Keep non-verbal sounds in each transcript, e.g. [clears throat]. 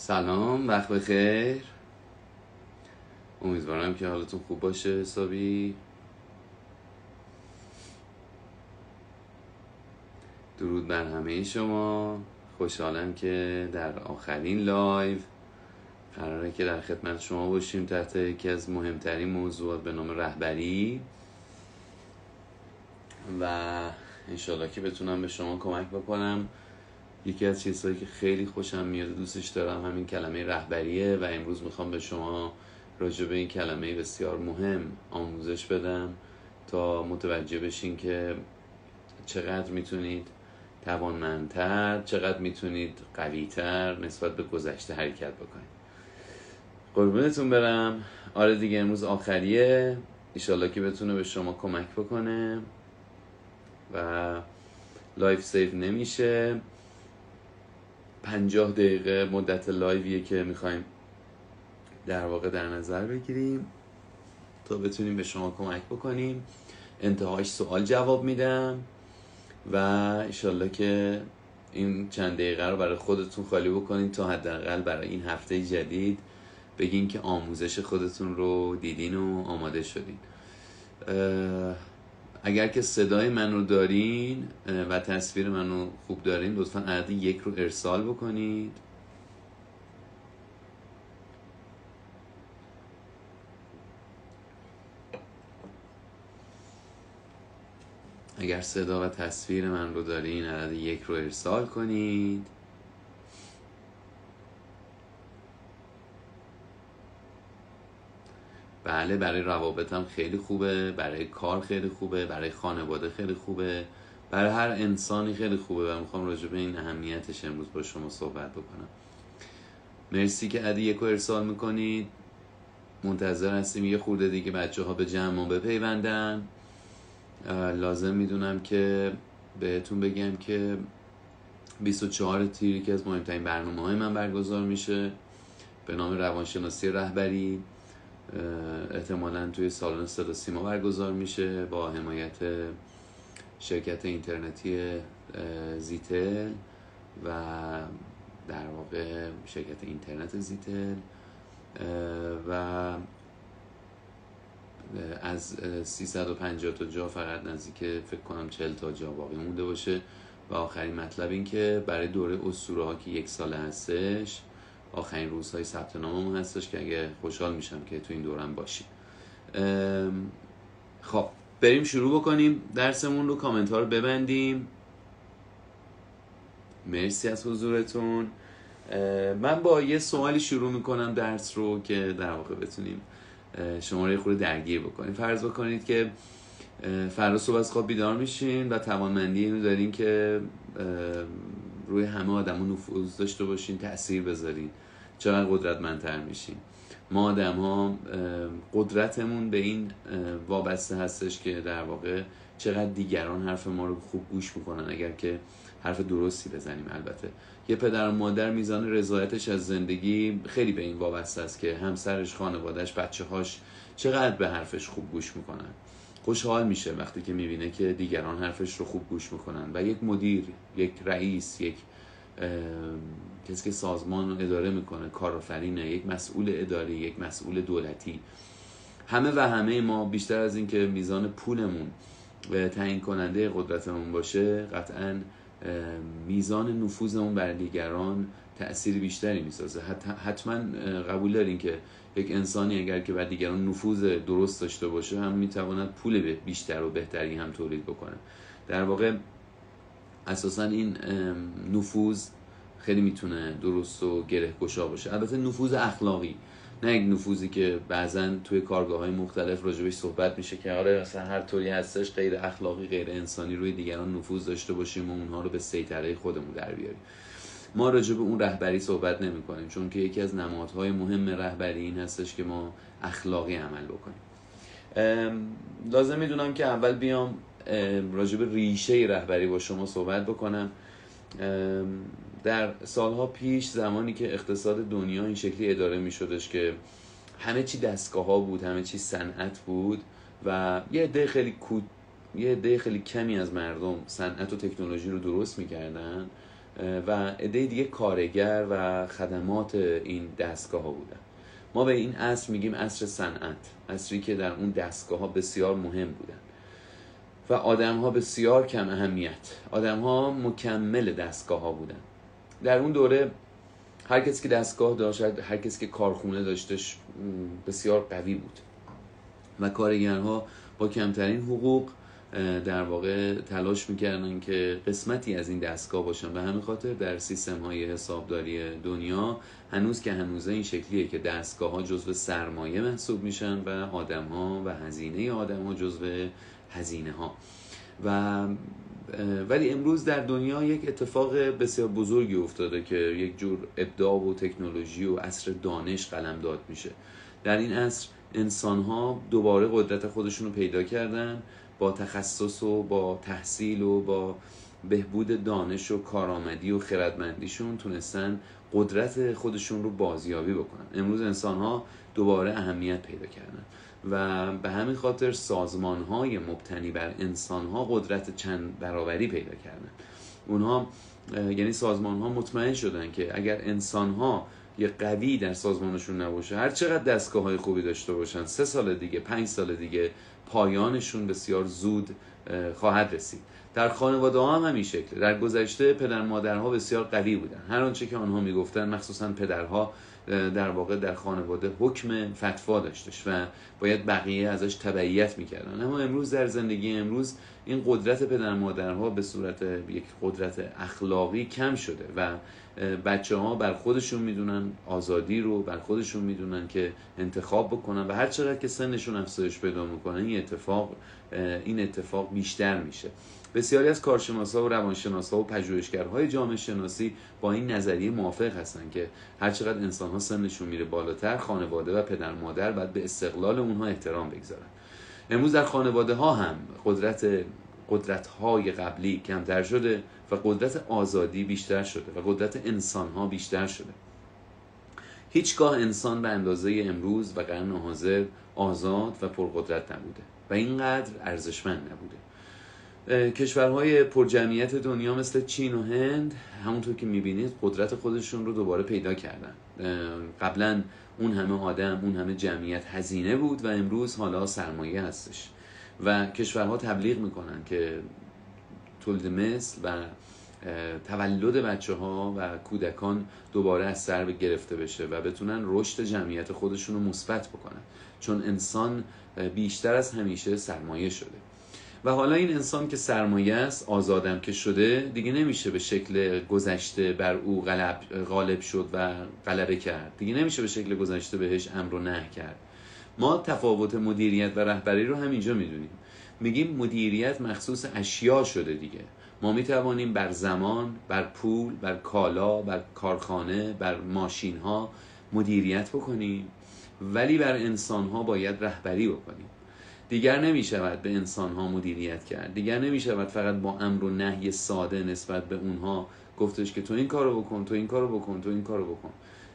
سلام وقت بخیر امیدوارم که حالتون خوب باشه حسابی. درود بر همه شما. خوشحالم که در آخرین لایو قراره که در خدمت شما باشیم تحت یکی از مهمترین موضوعات به نام رهبری. و انشالله که بتونم به شما کمک بکنم. یکی از چیزهایی که خیلی خوشم میاد دوستش دارم همین کلمه رهبریه و امروز می‌خوام به شما راجع به این کلمه بسیار مهم آموزش بدم تا متوجه بشین که چقدر می‌تونید توانمندتر چقدر می‌تونید قویتر نسبت به گذشته حرکت بکنید. قربونتون برم. آره دیگه امروز آخریه. ایشالله که بتونه به شما کمک بکنه و live save نمیشه. پنجاه دقیقه مدت live یه که می‌خوایم در واقع در نظر بگیریم تا بتونیم به شما کمک بکنیم. انتهاش سوال جواب میدم و ایشالله که این چند دقیقه رو برای خودتون خالی بکنید تا حداقل برای این هفته جدید بگین که آموزش خودتون رو دیدین و آماده شدین. اگر که صدای منو دارین و تصویر منو خوب دارین لطفا عدد یک رو ارسال بکنید. اگر صدا و تصویر من رو دارین عدد یک رو ارسال کنید. بله برای روابطم خیلی خوبه برای کار خیلی خوبه برای خانواده خیلی خوبه برای هر انسانی خیلی خوبه و می‌خوام راجع به این اهمیتش امروز با شما صحبت بکنم. مرسی که عدی یکو ارسال می‌کنید. منتظر هستیم یه خورده دیگه بچه ها به جمع بپیوندن. لازم می‌دونم که بهتون بگم که 24 تیری که از مهمترین برنامه های من برگزار میشه به نام روانشناسی رهبری. احتمالا توی سالن صدا سیما برگزار میشه با حمایت شرکت اینترنتی زیتل و در واقع شرکت اینترنت زیتل. و از 350 تا جا فقط نزدیک فکر کنم 40 تا جا باقی مونده باشه. و آخرین مطلب این که برای دوره اسطوره ها که یک ساله هستش آخرین روزهای ثبت ناممون هستش که اگه خوشحال میشم که تو این دورم باشی. خب بریم شروع بکنیم. درسمون رو کامنت ها رو ببندیم. مرسی از حضورتون. من با یه سوالی شروع می‌کنم درس رو که در واقع بتونیم شما رو خود درگیر بکنیم. فرض بکنید که فردا صبح از خواب بیدار میشین و توانمندی اینو دارین که روی همه آدم نفوذ داشته باشین تاثیر بذارین. چقدر قدرتمندتر میشین. ما آدم ها قدرتمون به این وابسته هستش که در واقع چقدر دیگران حرف ما رو خوب گوش می‌کنن اگر که حرف درستی بزنیم البته. یه پدر و مادر میزان رضایتش از زندگی خیلی به این وابسته است که همسرش خانوادهش بچه هاش چقدر به حرفش خوب گوش می‌کنن. خوشحال میشه وقتی که می‌بینه که دیگران حرفش رو خوب گوش می‌کنن و یک مدیر یک رئیس یک کسی که سازمان رو اداره می‌کنه کارآفرینه یک مسئول اداری یک مسئول دولتی. همه و همه ما بیشتر از اینکه میزان پولمون تعیین کننده قدرتمون باشه قطعا میزان نفوذمون بر دیگران تأثیر بیشتری می‌سازه. حتما قبول دارین که یک انسانی اگر که بر دیگران نفوذ درست داشته باشه هم می‌تواند پول بیشتر و بهتری هم تولید بکنه. در واقع اساسا این نفوذ خیلی می‌تونه درست و گره گشا باشه. البته نفوذ اخلاقی. نه یک نفوذی که بعضا توی کارگاه های مختلف راجبش صحبت میشه که آره مثلا هر طوری هستش غیر اخلاقی غیر انسانی روی دیگران نفوذ داشته باشیم و اونها رو به سیطره خودمون در بیاریم. ما راجع اون رهبری صحبت نمی کنیم چون که یکی از نمادهای مهم رهبری این هستش که ما اخلاقی عمل بکنیم. لازم می‌دونم که اول بیام راجع به ریشه رهبری با شما صحبت بکنم. در سالها پیش زمانی که اقتصاد دنیا این شکلی اداره می شدش که همه چی دستگاه ها بود همه چی صنعت بود و یه عده خیلی کود یه عده خیلی کمی از مردم صنعت و تکنولوژی رو درست می‌کردن و عده دیگه کارگر و خدمات این دستگاه ها بودن. ما به این عصر میگیم عصر صنعت عصری که در اون دستگاه ها بسیار مهم بودن. و آدم ها بسیار کم اهمیت آدم ها مکمل دستگاه ها بودن. در اون دوره هر کسی که دستگاه داشت هر کسی که کارخونه داشتش بسیار قوی بود. و کارگرها با کمترین حقوق در واقع تلاش می‌کردن که قسمتی از این دستگاه باشن. به همین خاطر در سیستم های حسابداری دنیا هنوز که هنوزه این شکلیه که دستگاه ها جزو سرمایه محسوب میشن و آدم ها و هزینه آدم ها جزو هزینه ها و ولی امروز در دنیا یک اتفاق بسیار بزرگی افتاده که یک جور ابداع و تکنولوژی و عصر دانش قلم داد میشه. در این عصر انسان ها دوباره قدرت خودشون رو پیدا کردن با تخصص و با تحصیل و با بهبود دانش و کارآمدی و خردمندیشون تونستن قدرت خودشون رو بازیابی بکنن. امروز انسان ها دوباره اهمیت پیدا کردن. و به همین خاطر سازمان های مبتنی بر انسان ها قدرت چند برابری پیدا کردن. اونها یعنی سازمان ها مطمئن شدن که اگر انسان ها یه قوی در سازمانشون نباشه هر چقدر دستگاه های خوبی داشته باشن سه سال دیگه پنج سال دیگه پایانشون بسیار زود خواهد رسید. در خانواده ها هم همین شکل. در گذشته پدر مادرها بسیار قوی بودن. هر آنچه که آنها می‌گفتن مخصوصا پدرها در واقع در خانواده حکم فتوا داشتش و باید بقیه ازش تبعیت می‌کردن. اما امروز در زندگی امروز این قدرت پدر مادرها به صورت یک قدرت اخلاقی کم شده و بچه ها بر خودشون می‌دونن آزادی رو بر خودشون می‌دونن که انتخاب بکنن و هر چقدر که سنشون افزایش پیدا می‌کنن این اتفاق این اتفاق بیشتر میشه. بسیاری از کارشناسا و روانشناسا و پژوهشگرهای جامعه شناسی با این نظریه موافق هستن که هر چقدر انسان ها سنشون میره بالاتر خانواده و پدر مادر باید به استقلال اونها احترام بگذارن. امروز در خانواده ها هم قدرت قدرت های قبلی کمتر شده و قدرت آزادی بیشتر شده و قدرت انسان ها بیشتر شده. هیچگاه انسان به اندازه امروز و قرن حاضر آزاد و پرقدرت نبوده و اینقدر ارزشمند نبوده. کشورهای پرجمعیت دنیا مثل چین و هند همونطور که می‌بینید قدرت خودشون رو دوباره پیدا کردن. قبلا اون همه آدم اون همه جمعیت هزینه بود و امروز حالا سرمایه هستش. و کشورها تبلیغ می‌کنن که تولد مثل و تولد بچه ها و کودکان دوباره از سر گرفته بشه و بتونن رشد جمعیت خودشون رو مثبت بکنن. چون انسان بیشتر از همیشه سرمایه شده. و حالا این انسان که سرمایه است آزادم که شده دیگه نمیشه به شکل گذشته بر او غلب غالب شد و غلبه کرد. دیگه نمیشه به شکل گذشته بهش امر و نه کرد. ما تفاوت مدیریت و رهبری رو همینجا می‌دونیم. میگیم مدیریت مخصوص اشیا شده دیگه. ما می توانیم بر زمان، بر پول، بر کالا، بر کارخانه، بر ماشین ها مدیریت بکنیم. ولی بر انسان ها باید رهبری بکنیم. دیگر نمی شود به انسان ها مدیریت کرد. دیگر نمی شود فقط با امر و نهی ساده نسبت به اونها گفتش که تو این کارو بکن تو این کارو بکن تو این کارو بکن.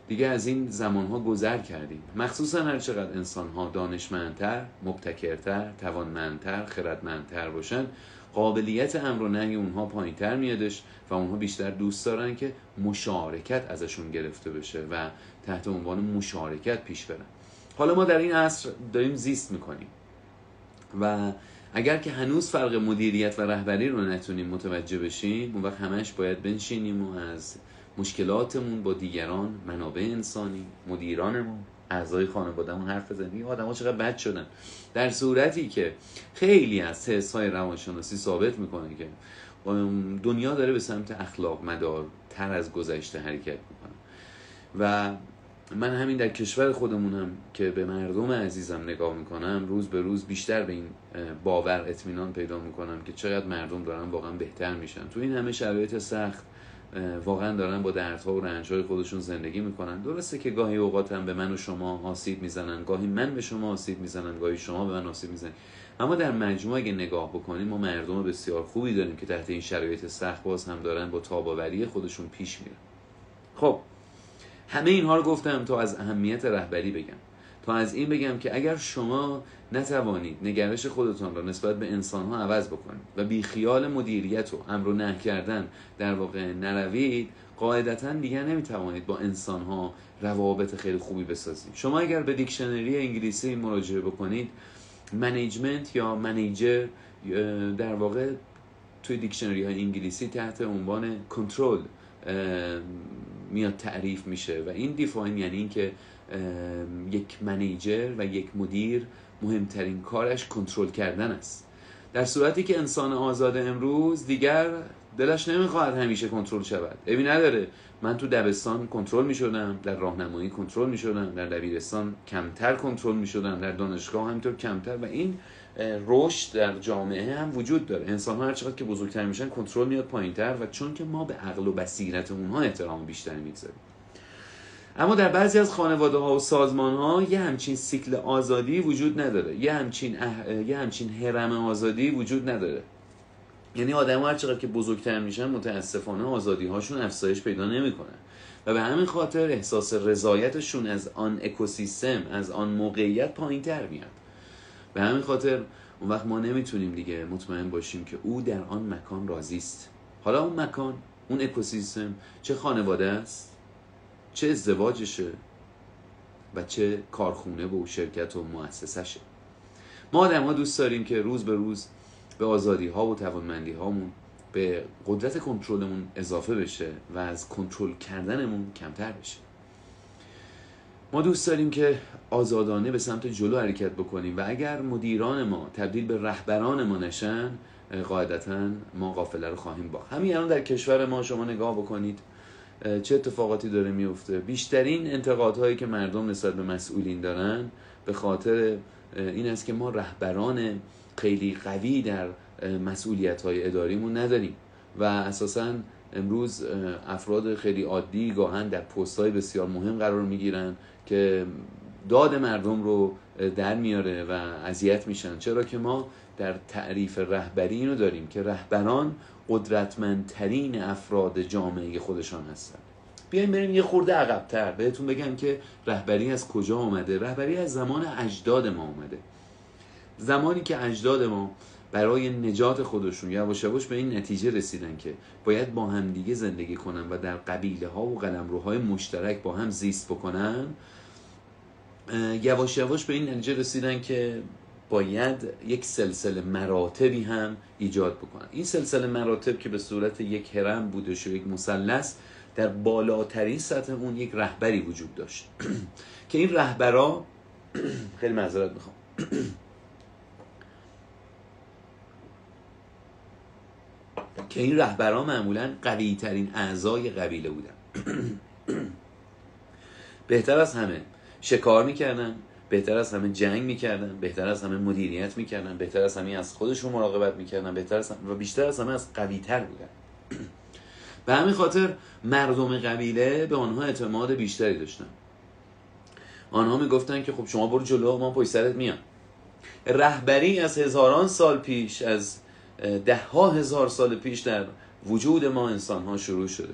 دیگه از این زمان ها گذر کردیم. مخصوصا هر چقدر انسان ها دانشمندتر مبتکرتر توانمندتر خردمندتر باشن قابلیت امر و نهی اونها پایین تر میادش و اونها بیشتر دوست دارن که مشارکت ازشون گرفته بشه و تحت عنوان مشارکت پیش برن. حالا ما در این عصر داریم زیست می‌کنیم. و اگر که هنوز فرق مدیریت و رهبری رو نتونیم متوجه بشیم اون وقت همش باید بنشینیم و از مشکلاتمون با دیگران منابع انسانی مدیرانمون اعضای خانوادهمون حرف بزنیم. آدم ها چقدر بد شدن. در صورتی که خیلی از تست های روانشناسی ثابت می‌کنه که دنیا داره به سمت اخلاق مدار تر از گذشته حرکت می‌کنه. و من همین در کشور خودمونم که به مردم عزیزم نگاه می‌کنم روز به روز بیشتر به این باور اطمینان پیدا می‌کنم که چقدر مردم دارن واقعا بهتر میشن. تو این همه شرایط سخت واقعا دارن با دردها و رنجهای خودشون زندگی می‌کنن. درسته که گاهی اوقات هم به من و شما آسیب می‌زنن گاهی من به شما آسیب می‌زنن گاهی شما به من آسیب می‌زنن اما در مجموع اگه نگاه بکنیم ما مردم بسیار خوبی داریم که تحت این شرایط سخت باز هم دارن با تاباوری خودشون پیش میرن. خب همه اینها رو گفتم تا از اهمیت رهبری بگم. تا از این بگم که اگر شما نتوانید نگرش خودتان را نسبت به انسان ها عوض بکنید و بی خیال مدیریت و امر و نه کردن در واقع نروید قاعدتا دیگر نمی‌توانید با انسان ها روابط خیلی خوبی بسازید. شما اگر به دیکشنری انگلیسی مراجعه بکنید management یا manager در واقع توی دیکشنری های انگلیسی تحت عنوان کنترل میاد تعریف میشه و این define یعنی اینکه یک manager و یک مدیر مهمترین کارش کنترل کردن است. در صورتی که انسان آزاد امروز دیگر دلش نمی‌خواهد همیشه کنترل شود. عیبی نداره. من تو دبستان کنترل می‌شدم در راهنمایی کنترل می‌شدم در دبیرستان کمتر کنترل می‌شدم در دانشگاه همینطور کمتر و این رشد در جامعه هم وجود داره. انسان ها هر چقدر که بزرگتر میشن کنترل میاد پایینتر و چون که ما به عقل و بصیرت اونها احترام بیشتری می‌گذاریم. اما در بعضی از خانواده ها و سازمان ها یه همچین سیکل آزادی وجود نداره. یه همچین, یه همچین هرم آزادی وجود نداره. یعنی آدم هر چقدر که بزرگتر میشن متاسفانه آزادی هاشون افزایش پیدا نمی‌کنن. و به همین خاطر احساس رضایتشون از آن اکوسیستم از آن موقعیت پایین تر میاد. به همین خاطر اون وقت ما نمی‌تونیم دیگه مطمئن باشیم که او در آن مکان راضی است. حالا اون مکان اون اکوسیستم چه خانواده است؟ چه ازدواجشه؟ و چه کارخونه و شرکت و مؤسسشه ما آدم ها دوست داریم که روز به روز به آزادی ها و توانمندی هامون به قدرت کنترلمون اضافه بشه و از کنترل کردنمون کمتر بشه. ما دوست داریم که آزادانه به سمت جلو حرکت بکنیم و اگر مدیران ما تبدیل به رهبران ما نشن قاعدتا ما قافله رو خواهیم با همین الان در کشور ما شما نگاه بکنید چه اتفاقاتی داره میفته؟ بیشترین انتقادهایی که مردم نسبت به مسئولین دارن به خاطر این است که ما رهبران خیلی قوی در مسئولیت های اداریمون نداریم و اساسا امروز افراد خیلی عادی گاهن در پست های بسیار مهم قرار می‌گیرن. که داد مردم رو در میاره و اذیت میشن. چرا که ما در تعریف رهبری اینو داریم که رهبران قدرتمندترین افراد جامعه خودشان هستن. بیایم بریم یه خورده عقبتر. بهتون بگم که رهبری از کجا آمده رهبری از زمان اجداد ما آمده زمانی که اجداد ما برای نجات خودشون یواش یواش به این نتیجه رسیدن که باید با هم دیگه زندگی کنن و در قبیله ها و قلمروهای مشترک با هم زیست بکنن یواش یواش به این نتیجه رسیدن که باید یک سلسله مراتبی هم ایجاد بکنن. این سلسله مراتب که به صورت یک هرم بودش و یک مثلث در بالاترین سطح اون یک رهبری وجود داشت. [clears throat] که این رهبرا [clears throat] خیلی معذرت می‌خوام. [clears throat] که این رهبرا معمولا قوی ترین اعضای قبیله بودن. [clears throat] بهتر از همه شکار می‌کردن بهتر از همه جنگ می‌کردن بهتر از همه مدیریت می‌کردن بهتر از همه از خودشون مراقبت می‌کردن بهتر از و بیشتر از همه از قوی تر بودن. [clears throat] به همین خاطر مردم قبیله به آنها اعتماد بیشتری داشتن. آنها می‌گفتن که خب شما برو جلو ما پشت سرت میان رهبری از هزاران سال پیش از ده ها هزار سال پیش در وجود ما انسان ها شروع شده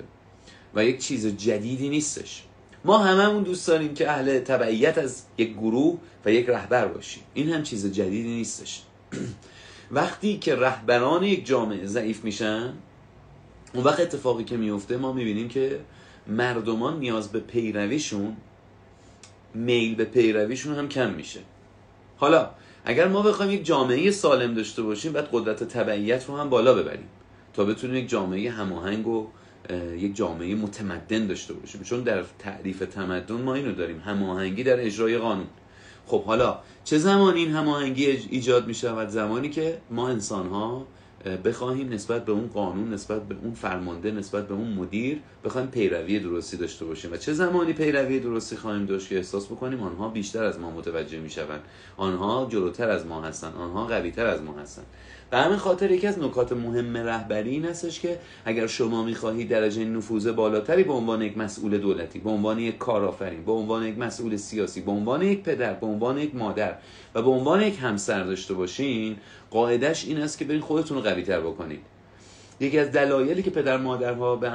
و یک چیز جدیدی نیستش. ما هممون دوست داریم که اهل تبعیت از یک گروه و یک رهبر باشیم. این هم چیز جدیدی نیستش. [clears throat] وقتی که رهبران یک جامعه ضعیف میشن اون وقت اتفاقی که میفته ما می‌بینیم که مردمان نیاز به پیرویشون میل به پیرویشون هم کم میشه. حالا اگر ما بخوایم یک جامعه سالم داشته باشیم بعد قدرت تبعیت رو هم بالا ببریم تا بتونیم یک جامعه هماهنگ و یک جامعه متمدن داشته باشیم. چون در تعریف تمدن ما اینو داریم هماهنگی در اجرای قانون. خب حالا چه زمان این هماهنگی ایجاد می شود زمانی که ما انسان ها بخواهیم نسبت به اون قانون نسبت به اون فرمانده نسبت به اون مدیر بخوایم پیروی درستی داشته باشیم. و چه زمانی پیروی درستی خواهیم داشت که احساس بکنیم آنها بیشتر از ما متوجه می‌شوند. آنها جلوتر از ما هستند. آنها قویتر از ما هستند. به همین خاطر یکی از نکات مهم رهبری این هستش که اگر شما می‌خواهید درجه نفوذ بالاتری به عنوان یک مسئول دولتی به عنوان یک کارآفرین به عنوان یک مسئول سیاسی به عنوان یک پدر به عنوان یک مادر و به عنوان یک همسر داشته باشین قاعدش این است که برین خودتون رو قوی تر بکنید. یکی از دلایلی که پدر مادرها به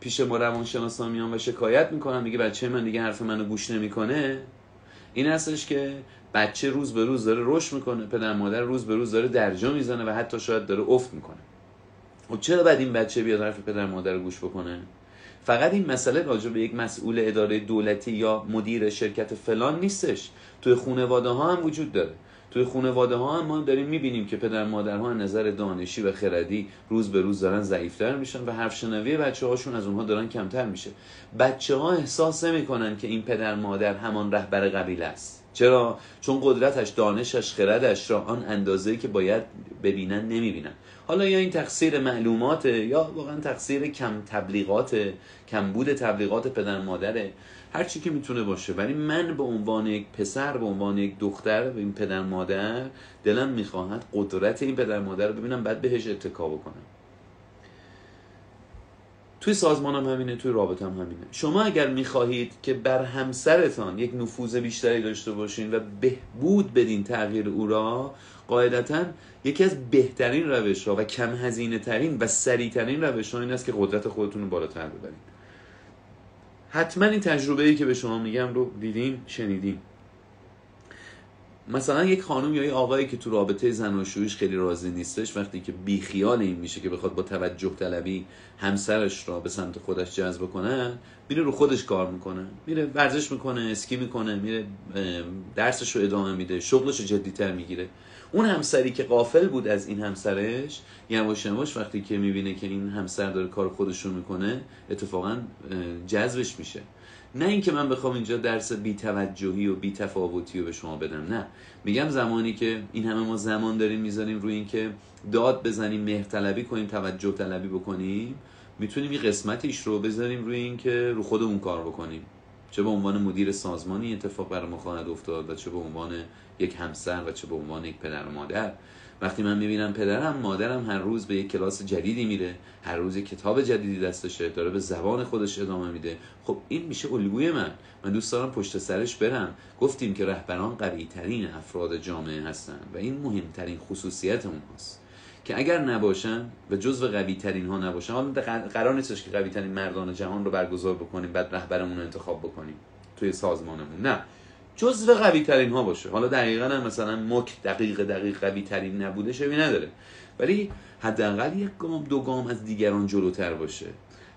پیش ما روانشناسا میان و شکایت می‌کنن میگه بچه من دیگه حرف منو گوش نمی‌کنه این هستش که بچه روز به روز داره رشد می‌کنه پدر مادر روز به روز داره درجا می‌زنه و حتی شاید داره افت می‌کنه. خب چرا بعد این بچه بیاد حرف پدر مادر رو گوش بکنه؟ فقط این مسئله راجع به یک مسئول اداره دولتی یا مدیر شرکت فلان نیستش. توی خانواده ها هم وجود داره. توی خانواده ها هم ما داریم می‌بینیم که پدر مادرها نظر دانشی و خردی روز به روز دارن ضعیفتر میشن و حرف شنوی بچه هاشون از اونها دارن کمتر میشه. بچه ها احساس نمی‌کنن که این پدر مادر همان رهبر قبیله است. چرا؟ چون قدرتش دانشش خردش را آن اندازه‌ای که باید ببینن نمی‌بینن. حالا یا این تقصیر معلومات یا واقعا تقصیر کم تبلیغات کمبود تبلیغات پدر مادره. هر چی که می‌تونه باشه. ولی من به عنوان یک پسر به عنوان یک دختر به این پدر مادر دلم می‌خواهد قدرت این پدر مادر رو ببینم بعد بهش اتکا بکنم. توی سازمانم هم همینه توی رابطه هم همینه. شما اگر می‌خواهید که بر همسرتان یک نفوذ بیشتری داشته باشین و بهبود بدین تغییر او را قاعدتا یکی از بهترین روش ها و کم هزینه ترین و سریع ترین روش ها این است که قدرت خودتون رو بالاتر ببرید حتما این تجربه ای که به شما میگم رو دیدین شنیدین. مثلا یک خانم یا یک آقایی که تو رابطه زناشوییش خیلی راضی نیستش وقتی که بیخیال این میشه که بخواد با توجه طلبی همسرش را به سمت خودش جذب کنه میره رو خودش کار می‌کنه. میره ورزش می‌کنه اسکی می‌کنه میره درسش رو ادامه میده شغلش رو جدیتر می‌گیره. اون همسری که قافل بود از این همسرش یواش یواش وقتی که می‌بینه که این همسر داره کار خودش رو می‌کنه اتفاقا جذبش میشه. نه اینکه من بخوام اینجا درس بی توجهی و بی تفاوتی رو به شما بدم نه. میگم زمانی که این همه ما زمان داریم می‌ذاریم روی اینکه داد بزنیم مهر طلبی کنیم توجه طلبی بکنیم می‌تونیم یه قسمتیش رو بذاریم روی اینکه رو خودمون کار بکنیم. چه به عنوان مدیر سازمانی اتفاق برای ما خواهد افتاد و چه به عنوان یک همسر و چه به عنوان یک پدر و مادر. وقتی من می‌بینم پدرم مادرم هر روز به یک کلاس جدیدی میره هر روز یک کتاب جدیدی دستشه داره به زبان خودش ادامه میده. خب این میشه الگوی من. من دوست دارم پشت سرش برم. گفتیم که رهبران قوی ترین افراد جامعه هستن و این مهمترین خصوصیت اونهاست. که اگر نباشن و جزو قوی ترین ها نباشن حالا قرار نیستش که قوی ترین مردان جهان رو برگزار بکنیم بعد رهبرمون رو انتخاب بکنیم. توی سازمانمون. نه. جزو قوی ترین ها باشه. حالا دقیقا هم مثلا مک دقیق دقیق قوی ترین نبوده شوی نداره. ولی حداقل یک گام دو گام از دیگران جلوتر باشه.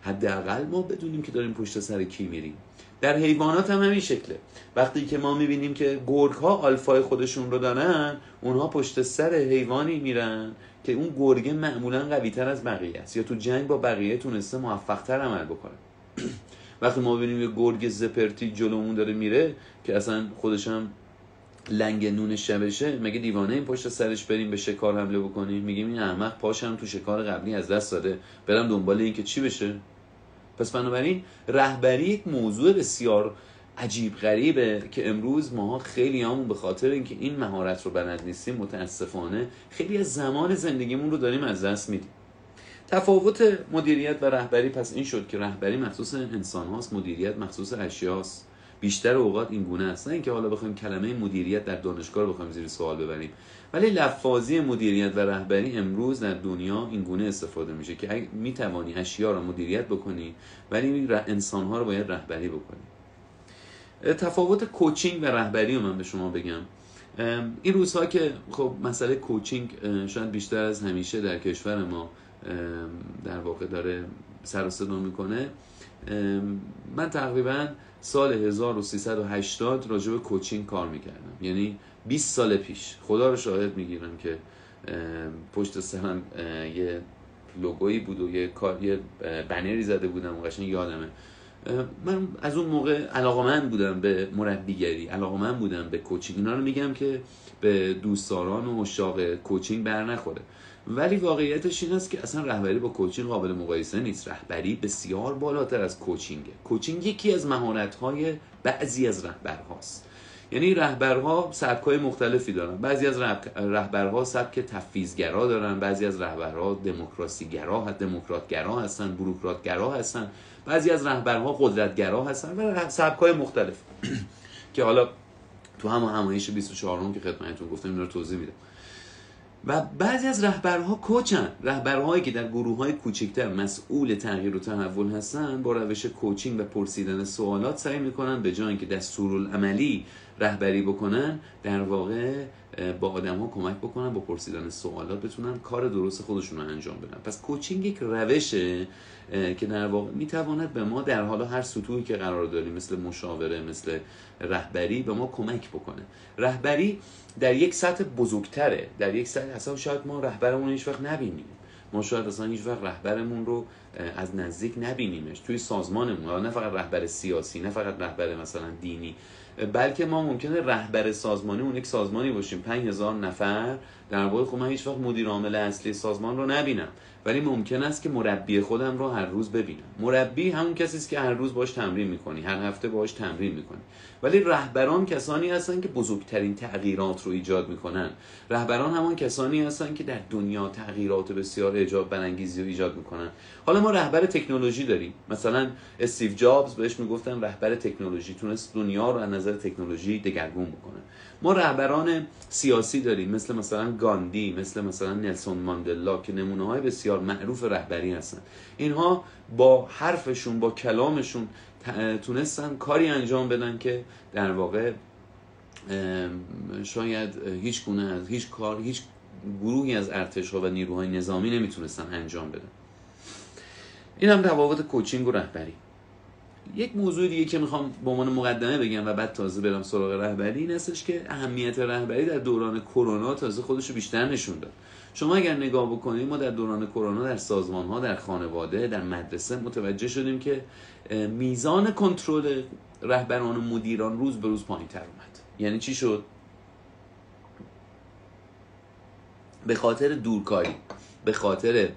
حداقل ما بدونیم که داریم پشت سر کی میریم. در حیوانات هم همین شکله. وقتی که ما می‌بینیم که گرگ ها آلفای خودشون رو دارن اونها پشت سر حیوانی میرن که اون گرگه معمولا قوی تر از بقیه است. یا تو جنگ با بقیه تونسته موفق تر عمل بکنه. وقتی ما ببینیم یه گرگ زپرتی جلومون داره میره که اصلا خودشم لنگ نون شبشه مگه دیوانه این پشت سرش بریم به شکار حمله بکنیم؟ میگیم این احمق پاشم تو شکار قبلی از دست داده. برم دنبال این که چی بشه؟ پس بنابراین رهبری یک موضوع بسیار عجیب غریبه که امروز ماها خیلی همون به خاطر اینکه این مهارت رو بلد نیستیم متاسفانه خیلی از زمان زندگیمون رو داریم از دست میدیم. تفاوت مدیریت و رهبری پس این شد که رهبری مخصوص انسان هاست مدیریت مخصوص اشیاست بیشتر اوقات این گونه است. نه اینکه حالا بخوایم کلمه مدیریت در دانشگاه بخوایم زیر سوال ببریم ولی لفاظی مدیریت و رهبری امروز در دنیا این گونه استفاده میشه که می توانی اشیا رو مدیریت بکنی ولی انسان ها رو باید رهبری بکنی. تفاوت کوچینگ و رهبری رو من به شما بگم. این روزها که خب مسئله کوچینگ شاید بیشتر از همیشه در کشور ما در واقع داره سر صدا می‌کنه. من تقریبا سال 1380 راجع به کوچینگ کار می‌کردم. یعنی 20 سال پیش. خدا رو شاهد می‌گیرم که پشت سرم یه لوگویی بود و یه کار یه بنری زده بودم و قشنگ یادمه. من از اون موقع علاقمند بودم به مربیگری علاقمند بودم به کوچینگ. اینا رو میگم که به دوستداران و مشاق کوچینگ بر نخوره. ولی واقعیتش این است که اصلا رهبری با کوچینگ قابل مقایسه نیست. رهبری بسیار بالاتر از کوچینگه کوچینگ یکی از مهارت‌های بعضی از رهبرهاست. یعنی رهبرها سبک‌های مختلفی دارن. بعضی از رهبرها سبک تفویضگرا دارن. بعضی از رهبرها دموکراسیگرا دموکراتگرا هستن بروکراتگرا هستن. بعضی از رهبرها قدرتگرا هستن و سبک‌های مختلف. [clears throat] که حالا تو هم همایش 24 که خدمتتون گفتم اینا رو توضیح میدم. و بعضی از رهبرها کوچن. رهبرهایی که در گروه های کوچکتر مسئول تغییر و تحول هستن با روش کوچینگ و پرسیدن سوالات سعی می‌کنن به جای اینکه دستورالعملی رهبری بکنن در واقع با آدم ها کمک بکنن با پرسیدن سوالات بتونن کار درست خودشون رو انجام بدن. پس کوچینگ یک روشه که در واقع می‌تواند به ما در حالا هر سطوحی که قرار داریم مثل مشاوره مثل رهبری به ما کمک بکنه. رهبری در یک سطح بزرگتره. در یک سطح اصلا شاید ما رهبرمون هیچ وقت نبینیم. ما شاید اصلا هیچ وقت رهبرمون رو از نزدیک نبینیمش توی سازمانمون. نه فقط رهبر سیاسی نه فقط رهبر مثلا دینی بلکه ما ممکنه رهبر سازمانی اون یک سازمانی باشیم. 5000 نفر. در واقع خب من هیچ وقت مدیر عامل اصلی سازمان رو نبینم. ولی ممکن است که مربی خودم رو هر روز ببینم. مربی همون کسی است که هر روز باش تمرین می‌کنی. هر هفته باش تمرین می‌کنی. ولی رهبران کسانی هستن که بزرگترین تغییرات رو ایجاد می‌کنن. رهبران همان کسانی هستن که در دنیا تغییرات بسیار اجاب برانگیزی رو ایجاد می‌کنن. حالا ما رهبر تکنولوژی داریم. مثلا استیو جابز بهش می‌گفتن رهبر تکنولوژی. تونست دنیا رو از نظر تکنولوژی دگرگون بکنه. ما رهبران سیاسی داریم مثل مثلا گاندی مثل مثلا نلسون ماندلا که نمونه های بسیار معروف رهبری هستن. اینها با حرفشون با کلامشون تونستن کاری انجام بدن که در واقع شاید هیچ گونه از هیچ کار هیچ گروهی از ارتش ها و نیروهای نظامی نمی‌تونستن انجام بدن. این هم روابط کوچینگ و رهبری. یک موضوع دیگه که می‌خوام به عنوان مقدمه بگم و بعد تازه برم سراغ رهبری این هستش که اهمیت رهبری در دوران کرونا تازه خودش رو بیشتر نشون داد. شما اگر نگاه بکنید ما در دوران کرونا در سازمان ها در خانواده در مدرسه متوجه شدیم که میزان کنترل رهبران و مدیران روز به روز پایین تر اومد. یعنی چی شد؟ به خاطر دورکاری به خاطر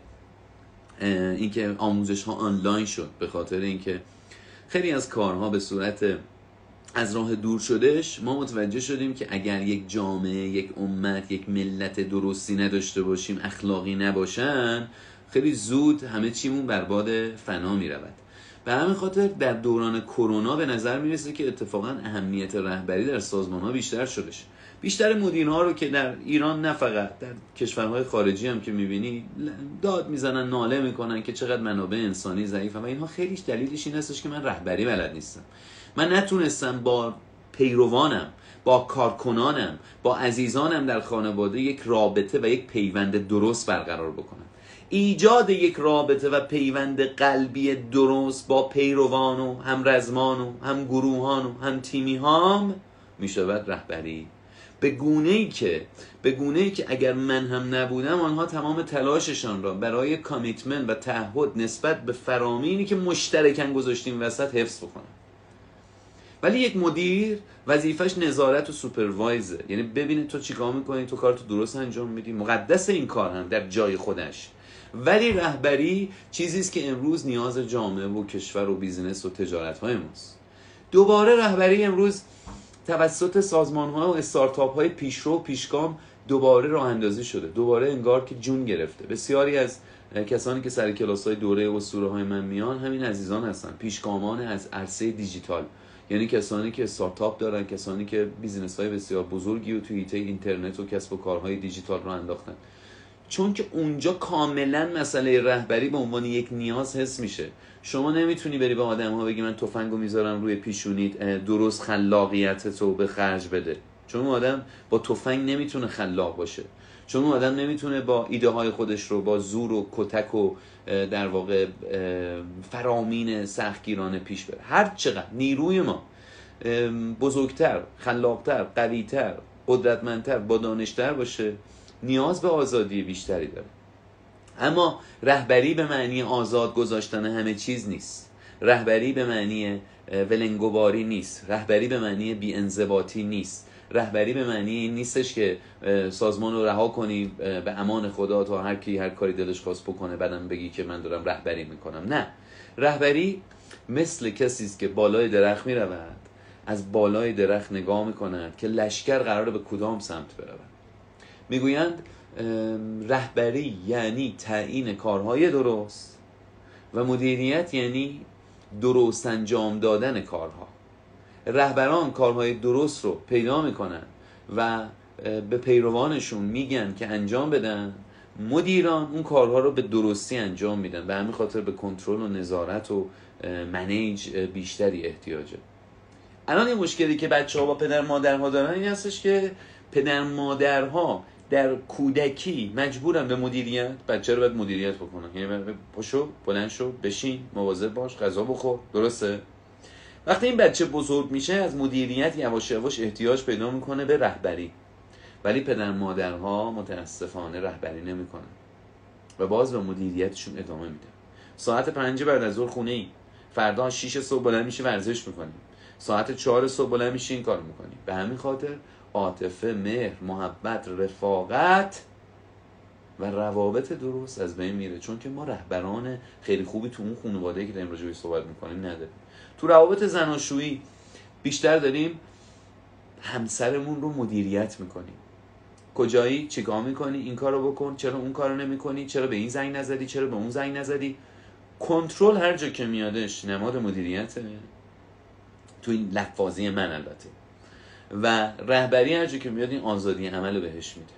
اینکه آموزش ها آنلاین شد به خاطر اینکه خیلی از کارها به صورت از راه دور شدهش ما متوجه شدیم که اگر یک جامعه یک امت یک ملت درستی نداشته باشیم اخلاقی نباشن خیلی زود همه چیمون برباد فنا می رود به همین خاطر در دوران کرونا به نظر می‌رسه که اتفاقا اهمیت رهبری در سازمان ها بیشتر شدش بیشتر مدیرها رو که در ایران نه فقط در کشورهای خارجی هم که می‌بینی داد می‌زنن ناله می‌کنن که چقدر منابع انسانی ضعیفه و اینها خیلیش دلیلش این هستش که من رهبری بلد نیستم. من نتونستم با پیروانم با کارکنانم با عزیزانم در خانواده یک رابطه و یک پیوند درست برقرار بکنم. ایجاد یک رابطه و پیوند قلبی درست با پیروان و هم رزمان و هم گروهان و هم تیمی هام می شود رهبری. به گونه ای که به گونه ای که اگر من هم نبودم آنها تمام تلاششان را برای کامیتمنت و تعهد نسبت به فرامینی که مشترکن گذاشتیم وسط حفظ بکنم. ولی یک مدیر وظیفش نظارت و سوپروایزه. یعنی ببینید تو چیکار می‌کنی تو کارتو درست انجام میدی. مقدس این کار هم در جای خودش. ولی رهبری چیزی است که امروز نیاز جامعه و کشور و business و تجارت های ماست. دوباره رهبری امروز توسط سازمان ها و استارتاپ های پیشرو و پیشگام دوباره راه اندازی شده. دوباره انگار که جون گرفته. بسیاری از کسانی که سر کلاس های دوره اسطوره های من میان همین عزیزان هستن. پیشگامان از عرصه دیجیتال. یعنی کسانی که استارتاپ دارن کسانی که business های بسیار بزرگی و توی اینترنت و کسب و کارهای دیجیتال راه انداختن. چون که اونجا کاملا مسئله رهبری به عنوان یک نیاز حس میشه. شما نمی‌تونی بری به آدم ها بگی من تفنگو می‌ذارم روی پیشونیت درست خلاقیت تو به خرج بده. چون آدم با تفنگ نمی‌تونه خلاق باشه. چون آدم نمی‌تونه با ایده های خودش رو با زور و کتک و در واقع فرامین سختگیرانه پیش بره. هر چقدر نیروی ما بزرگتر خلاقتر قویتر قدرتمندتر با دانشتر باشه نیاز به آزادی بیشتری داره. اما رهبری به معنی آزاد گذاشتن همه چیز نیست. رهبری به معنی ولنگوباری نیست. رهبری به معنی بیانضباطی نیست. رهبری به معنی این نیستش که سازمان رو رها کنی به امان خدا تا هر کی هر کاری دلش خواست بکنه بعدم بگی که من دارم رهبری می‌کنم. نه. رهبری مثل کسی است که بالای درخت می‌رود از بالای درخت نگاه می‌کند که لشکر قراره به کدام سمت برود می‌گویند رهبری یعنی تعیین کارهای درست. و مدیریت یعنی درست انجام دادن کارها. رهبران کارهای درست رو پیدا می‌کنن و به پیروانشون میگن که انجام بدن. مدیران اون کارها رو به درستی انجام میدن. به همین خاطر به کنترل و نظارت و منیج بیشتری احتیاجه الان یه مشکلی که بچه ها با پدر مادرها دارن این هستش که پدر مادرها در کودکی مجبورن به مدیریت. بچه رو باید مدیریت بکنن یعنی پاشو بلند شو بشین مواظب باش غذا بخور. درسته؟ وقتی این بچه بزرگ میشه از مدیریت یواش یواش احتیاج پیدا می‌کنه به رهبری. ولی پدر مادرها متاسفانه رهبری نمی‌کنن. و باز به مدیریتشون ادامه میده. ساعت پنج بعد از ظهر خونه ای فردا 6 صبح بلند میشه ورزش می‌کنیم ساعت چهار صبح بلند میشه این کار می‌کنیم به همین خاطر عاطفه مهر محبت رفاقت و روابط درست از بین میره. چون که ما رهبران خیلی خوبی تو اون خانواده که داریم راجع صحبت می‌کنیم نداریم. تو روابط زناشویی بیشتر داریم همسرمون رو مدیریت می‌کنیم. کجایی؟ چیکار می‌کنی؟ این کارو بکن. چرا اون کارو نمی‌کنی؟ چرا به این زنگ نزدی؟ چرا به اون زنگ نزدی؟ کنترل هر جا که میادش نماد مدیریته. تو این لفاظی من البته. و رهبری هر که میاد این آزادی عمل بهش میده.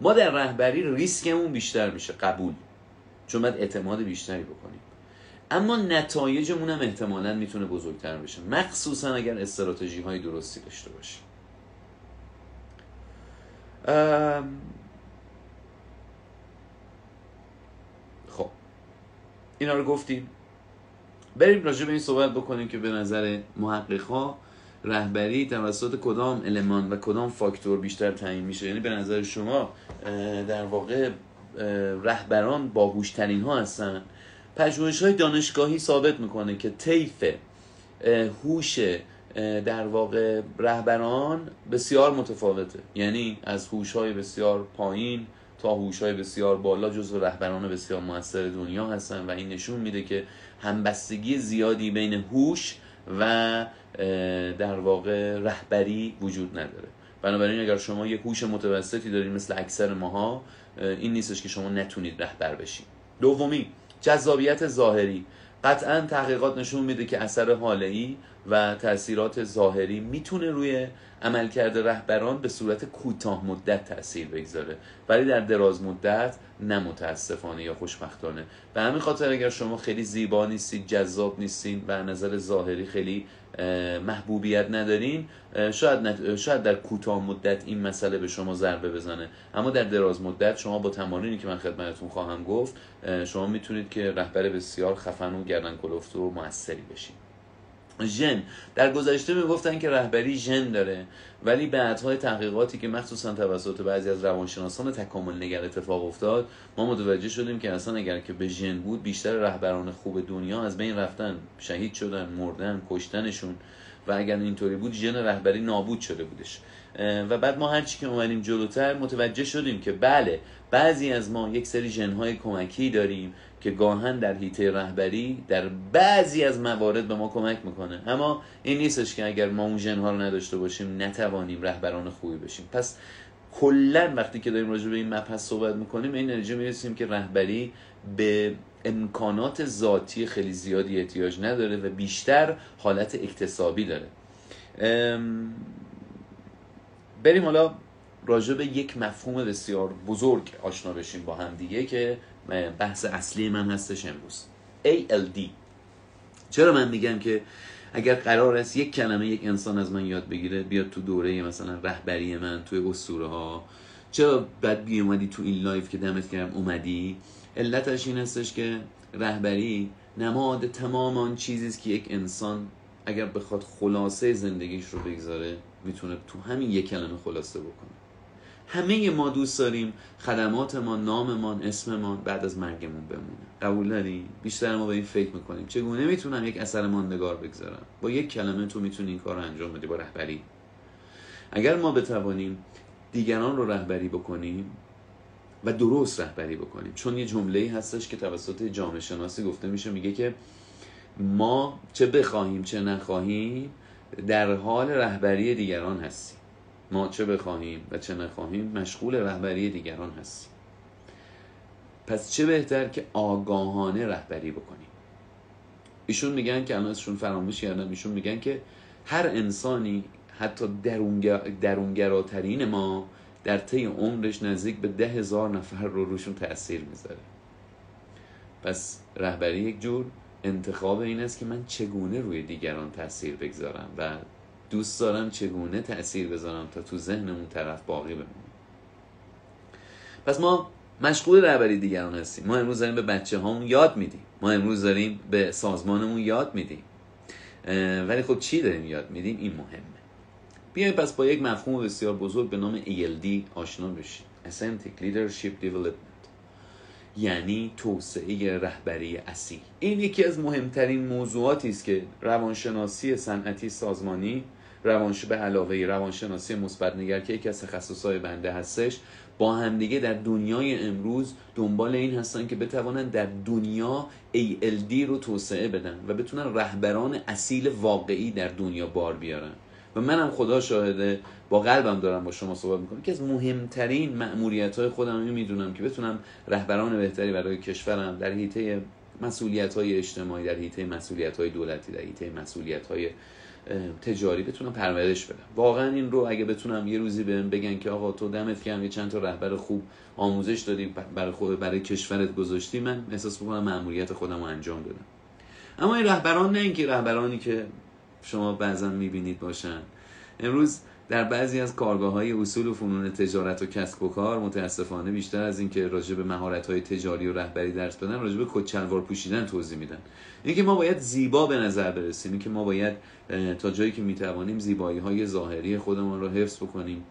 ما در رهبری ریسکمون بیشتر میشه قبول. چون باید اعتماد بیشتری بکنیم. اما نتایجمون هم احتمالا می‌تونه بزرگتر بشه. مخصوصا اگر استراتژی های درستی داشته باشیم. خب. اینا رو گفتیم. بریم راجع به این صحبت بکنیم که به نظر محقق ها رهبری توسط کدام المان و کدام فاکتور بیشتر تعیین میشه؟ یعنی به نظر شما در واقع رهبران باهوشترین ها هستن. پژوهش های دانشگاهی ثابت می‌کنه که طیف هوش در واقع رهبران بسیار متفاوته. یعنی از هوش های بسیار پایین تا هوش های بسیار بالا جزو رهبران بسیار موثر دنیا هستن و این نشون میده که همبستگی زیادی بین هوش و در واقع رهبری وجود نداره. بنابراین اگر شما یک هوش متوسطی دارید مثل اکثر ماها این نیستش که شما نتونید رهبر بشید. دومی جذابیت ظاهری. قطعا تحقیقات نشون میده که اثر حاله‌ای و تاثیرات ظاهری می‌تونه روی عملکرد رهبران به صورت کوتاه مدت تاثیر بگذاره. ولی در دراز مدت نه متاسفانه یا خوشبختانه. به همین خاطر اگر شما خیلی زیبا نیستید جذاب نیستین و نظر ظاهری خیلی محبوبیت ندارین شاید, شاید در کوتاه مدت این مسئله به شما ضربه بزنه. اما در دراز مدت شما با تمارینی که من خدمتتون خواهم گفت شما می‌تونید که رهبر بسیار خفن و گردن کلفت و موثری بشید ژن. در گذشته می‌گفتن که رهبری ژن داره. ولی بعدهای تحقیقاتی که مخصوصا توسط بعضی از روانشناسان تکامل نگر اتفاق افتاد ما متوجه شدیم که اصلا اگر که به ژن بود بیشتر رهبران خوب دنیا از بین رفتن شهید شدن مردن کشتنشون و اگر اینطوری بود ژن رهبری نابود شده بودش. و بعد ما هرچی که اومدیم جلوتر متوجه شدیم که بله بعضی از ما یک سری ژنهای کمکی داریم که گاهن در هیته رهبری در بعضی از موارد به ما کمک می‌کنه. اما این نیستش که اگر ما اون ژنها رو نداشته باشیم نتوانیم رهبران خوبی بشیم. پس کلا وقتی که داریم راجع به این مبحث صحبت می‌کنیم این نتیجه می‌رسیم که رهبری به امکانات ذاتی خیلی زیادی احتیاج نداره و بیشتر حالت اکتسابی داره. بریم حالا راجع به یک مفهوم بسیار بزرگ آشنا بشیم با هم دیگه که بحث اصلی من هستش امروز. ALD چرا من میگم که اگر قرار است یک کلمه یک انسان از من یاد بگیره بیاد تو دوره مثلا رهبری من توی اسطوره ها چرا باید می‌اومدی تو این live که دعوتت کردم اومدی؟ علتش این هستش که رهبری نماد تمام آن چیزی که یک انسان اگر بخواد خلاصه زندگیش رو بگذاره می‌تونه تو همین یک کلمه خلاصه بکنه. همه ما دوست داریم خدماتمان ناممان اسممان بعد از مرگمون بمونه. قبول داری؟ بیشتر ما به این فکر می‌کنیم. چگونه می‌تونم یک اثر ماندگار بگذارم؟ با یک کلمه تو می‌تونی این کار انجام بدی با رهبری. اگر ما بتوانیم دیگران رو رهبری بکنیم و درست رهبری بکنیم چون یه جمله هستش که توسط جامعه شناسی گفته میشه میگه که ما چه بخواهیم چه نخواهیم در حال رهبری دیگران هستیم ما چه بخواهیم و چه نخواهیم مشغول رهبری دیگران هستیم. پس چه بهتر که آگاهانه رهبری بکنیم؟ ایشون میگن که الان ازشون فراموش کردم ایشون میگن که هر انسانی حتی درونگراترین ما در طی عمرش نزدیک به ده هزار نفر رو روشون تاثیر می‌ذاره. پس رهبری یک جور انتخاب این است که من چگونه روی دیگران تاثیر بگذارم و دوست دارم چگونه تاثیر بذارم تا تو ذهن اون طرف باقی بمونه. پس ما مشغول رهبری دیگران هستیم. ما امروز داریم به بچه هامون یاد میدیم. ما امروز داریم به سازمانمون یاد میدیم. ولی خب چی داریم یاد میدیم؟ این مهمه. بیایم پس با یک مفهوم بسیار بزرگ به نام ELD آشنا بشیم. Authentic Leadership Development. یعنی توسعه رهبری اصیل. این یکی از مهمترین موضوعاتی است که روانشناسی صنعتی سازمانی روانش به علاوه روانشناسی مثبت نگر که یکی از تخصصهای بنده هستش با همدیگه در دنیای امروز دنبال این هستن که بتوانند در دنیا ALD رو توسعه بدن و بتونن رهبران اصیل واقعی در دنیا بار بیارن. و منم خدا شاهده با قلبم دارم با شما صحبت می‌کنم. که از مهمترین مأموریت های خودم این می‌دونم که بتونم رهبران بهتری برای کشورم در حیطه مسئولیت های اجتماعی در حیطه مسئولیت های دولتی در حیطه مسئولیت های تجاری بتونم پرورش بدم. واقعا این رو اگه بتونم یه روزی بهم بگن که آقا تو دمت کم یه چند تا رهبر خوب آموزش دادی برای خود برای کشورت گذاشتی من احساس می‌کنم مأموریت خودم رو انجام دادم. اما این رهبران نه اینکه رهبرانی که شما بعضا می‌بینید باشن. امروز در بعضی از کارگاه های اصول و فنون تجارت و کسب و کار متاسفانه بیشتر از اینکه راجع به مهارت های تجاری و رهبری درس بدن راجع به کچلوار پوشیدن توضیح میدن. اینکه ما باید زیبا به نظر برسیم اینکه ما باید تا جایی که می‌توانیم زیبایی های ظاهری خودمان رو حفظ بکنیم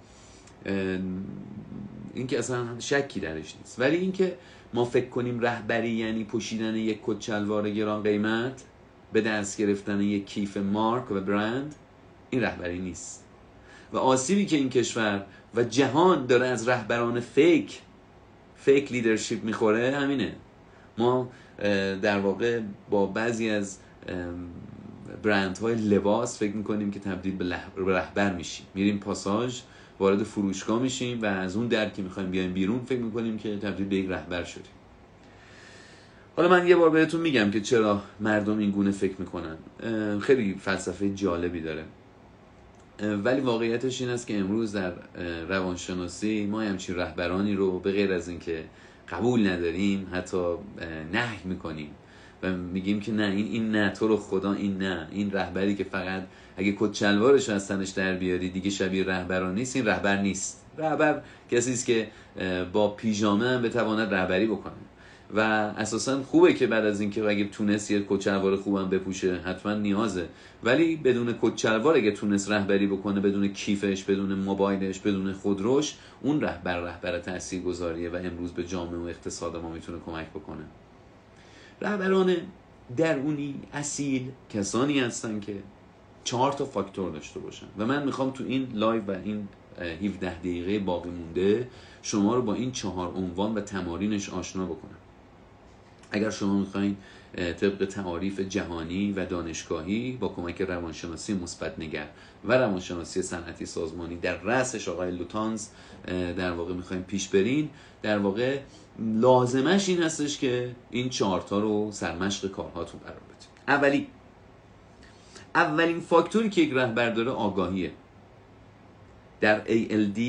اینکه اصلا شکی درش نیست. ولی اینکه ما فکر کنیم رهبری یعنی پوشیدن یک کچلوار گران قیمت به دست گرفتن یک کیف مارک و برند این رهبری نیست. و آسیبی که این کشور و جهان داره از رهبران فیک فیک لیدرشپ می‌خوره همینه. ما در واقع با بعضی از برند های لباس فکر می‌کنیم که تبدیل به رهبر میشیم. میریم پاساژ وارد فروشگاه میشیم و از اون در که می‌خوایم بیایم بیرون فکر می‌کنیم که تبدیل به یک رهبر شدیم. حالا من یه بار بهتون میگم که چرا مردم این گونه فکر می‌کنن. خیلی فلسفه جالبی داره. ولی واقعیتش این است که امروز در روانشناسی ما همچین رهبرانی رو به غیر از اینکه قبول نداریم حتی نهی می‌کنیم و میگیم که نه این این نه تو رو خدا این نه. این رهبری که فقط اگه کت شلوارش از تنش در بیاری دیگه شبیه رهبران نیست این رهبر نیست. رهبر کسی است که با پیژامه هم بتواند رهبری بکنه. و اساسا خوبه که بعد از اینکه اگه تونست یه کچلوار خوبم بپوشه حتما نیازه. ولی بدون کت شلوار اگه تونست رهبری بکنه بدون کیفش بدون موبایلش بدون خودروش اون رهبر رهبر گذاریه و امروز به جامعه و اقتصاد ما می‌تونه کمک بکنه. رهبران درونی اصیل کسانی هستن که چهار تا فاکتور داشته باشن. و من می‌خوام تو این live و این 17 دقیقه باقی مونده شما رو با این چهار عنوان و تمارینش آشنا بکنم. اگر شما می‌خواین طبق تعاریف جهانی و دانشگاهی با کمک روانشناسی مثبت نگر و روانشناسی صنعتی سازمانی در رأسش آقای لوتانز در واقع می‌خوایم پیش برین در واقع لازمش این هستش که این چهارتا رو سرمشق کارهاتون قرار بدید اولی اولین فاکتوری که یک رهبر داره آگاهیه. در ALD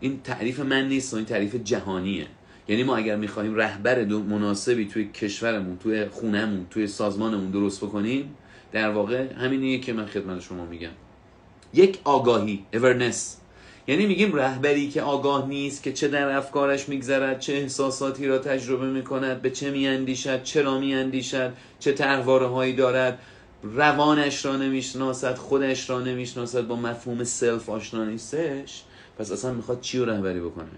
این تعریف من نیست این تعریف جهانیه. یعنی ما اگر می‌خواهیم رهبر مناسبی توی کشورمون توی خونهمون توی سازمانمون درست بکنیم در واقع همینیه که من خدمت شما میگم. یک آگاهی awareness یعنی میگیم رهبری که آگاه نیست که چه در افکارش میگذرد چه احساساتی را تجربه می‌کند به چه میاندیشد چرا میاندیشد چه طرحواره هایی دارد روانش را نمی‌شناسد خودش را نمی‌شناسد با مفهوم self آشنا نیستش. پس اصلا می‌خواد چی رهبری بکنه؟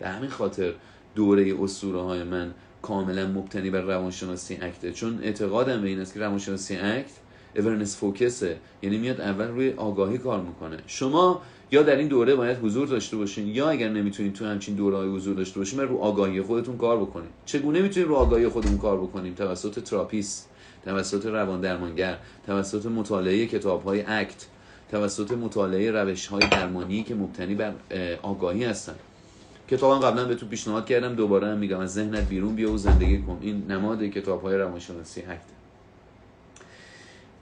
به همین خاطر دوره اسطوره های من کاملا مبتنی بر روانشناسی ACT ه. چون اعتقادم به این است که روانشناسی ACT awareness focus ه یعنی میاد اول روی آگاهی کار می‌کنه. شما یا در این دوره باید حضور داشته باشین یا اگر نمی‌تونید تو همچین دوره های حضور داشته باشین رو آگاهی خودتون کار بکنید چگونه می‌تونید رو آگاهی خودمون کار بکنیم توسط therapist توسط روان درمانگر توسط مطالعه کتاب های اکت توسط مطالعه روش های درمانی که مبتنی بر آگاهی هستن. کتابم قبلا به تو پیشنهاد کردم دوباره هم میگم از ذهنت بیرون بیا و زندگی کن. این نماد کتاب های روانشناسی اکت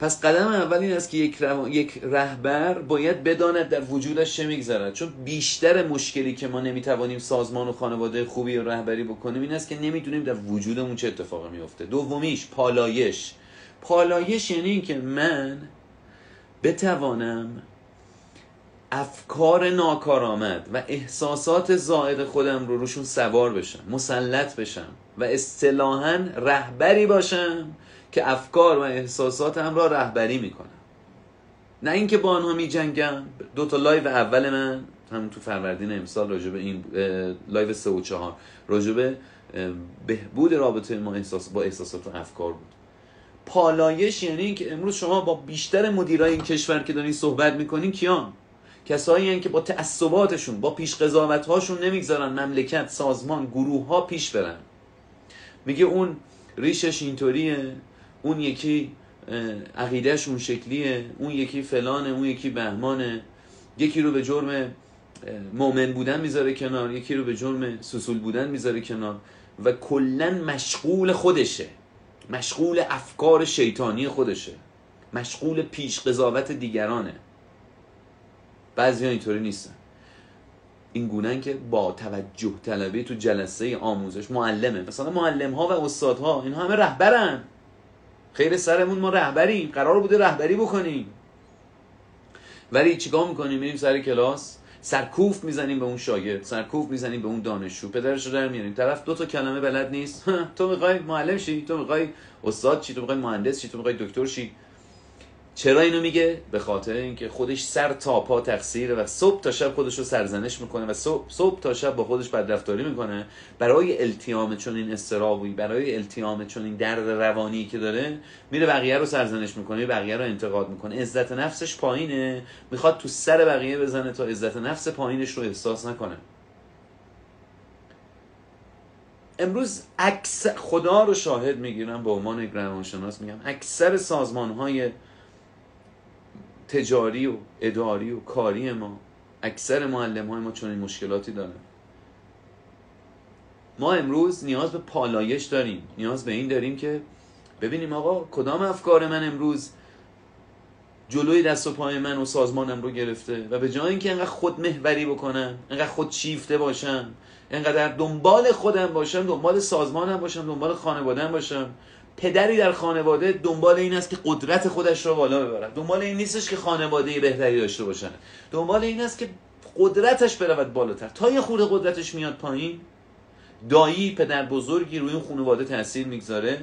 پس قدم اول این است که یک, یک رهبر باید بداند در وجودش چه میگذرد. چون بیشتر مشکلی که ما نمی‌توانیم سازمان و خانواده خوبی و رهبری بکنیم این است که نمی‌دونیم در وجودمون چه اتفاقی میفته دومیش پالایش. پالایش یعنی اینکه من بتوانم افکار ناکارآمد و احساسات زائد خودم رو روشون سوار بشم مسلط بشم و اصطلاحا رهبری باشم که افکار و احساساتم را رهبری می‌کنم. نه اینکه با آنها میجنگم. دو تا لایو اول من همون تو فروردین امسال به این لایو سه و چهار راجع به بهبود رابطه ما احساس با احساسات و افکار بود. پالایش یعنی اینکه امروز شما با بیشتر مدیرای این کشور که دارین صحبت می‌کنین کیان؟ کسایی که با تعصباتشون با پیش قضاوت هاشون نمی‌گذارن مملکت سازمان گروه ها پیش برن. میگه اون ریشش اینطوریه اون یکی عقیدهش اون شکلیه اون یکی فلانه اون یکی بهمانه. یکی رو به جرم مؤمن بودن می‌ذاره کنار یکی رو به جرم سسول بودن می‌ذاره کنار و کلا مشغول خودشه. مشغول افکار شیطانی خودشه. مشغول پیش قضاوت دیگرانه. بعضی ها اینطوری نیستن. این گونه که با توجه طلبی تو جلسه آموزش معلمه. مثلا معلم ها و استادها اینها همه رهبرن. خیر سرمون ما رهبریم. قرار بوده رهبری بکنیم. ولی چیکار می‌کنیم؟ میریم سر کلاس سرکوف می‌زنیم به اون شاگرد سرکوف می‌زنیم به اون دانشجو. پدرش رو در میاریم. طرف دو تا کلمه بلد نیست. [laughs] تو می‌خوای معلم شی تو می‌خوای استاد چی تو می‌خوای مهندس چی تو می‌خوای دکتر شی. چرا اینو میگه؟ به خاطر اینکه خودش سر تا پا تقصیره و صبح تا شب خودش رو سرزنش می‌کنه و صبح, صبح تا شب با خودش بدرفتاری می‌کنه. برای التیام چون این استرابوی برای التیام چون این درد روانی که داره میره بقیه رو سرزنش می‌کنه بقیه رو انتقاد می‌کنه. عزت نفسش پایینه. می‌خواد تو سر بقیه بزنه تا عزت نفس پایینش رو احساس نکنه. امروز عکس خدا رو شاهد می‌گیرم به عنوان روانشناس میگم اکثر سازمان های تجاری و اداری و کاری ما اکثر معلم های ما چون این مشکلاتی دارن. ما امروز نیاز به پالایش داریم. نیاز به این داریم که ببینیم آقا کدام افکار من امروز جلوی دست و پای من و سازمانم رو گرفته و به جای اینکه انقدر خود محوری بکنم انقدر خود چیفته باشم انقدر دنبال خودم باشم دنبال سازمانم باشم دنبال خانوادم باشم پدری در خانواده دنبال این است که قدرت خودش را بالا ببرد دنبال این نیستش که خانواده بهتری داشته باشن. دنبال این است که قدرتش برود بالاتر. تا یه خورده قدرتش میاد پایین دایی پدر بزرگی روی اون خانواده تاثیر می‌گذاره.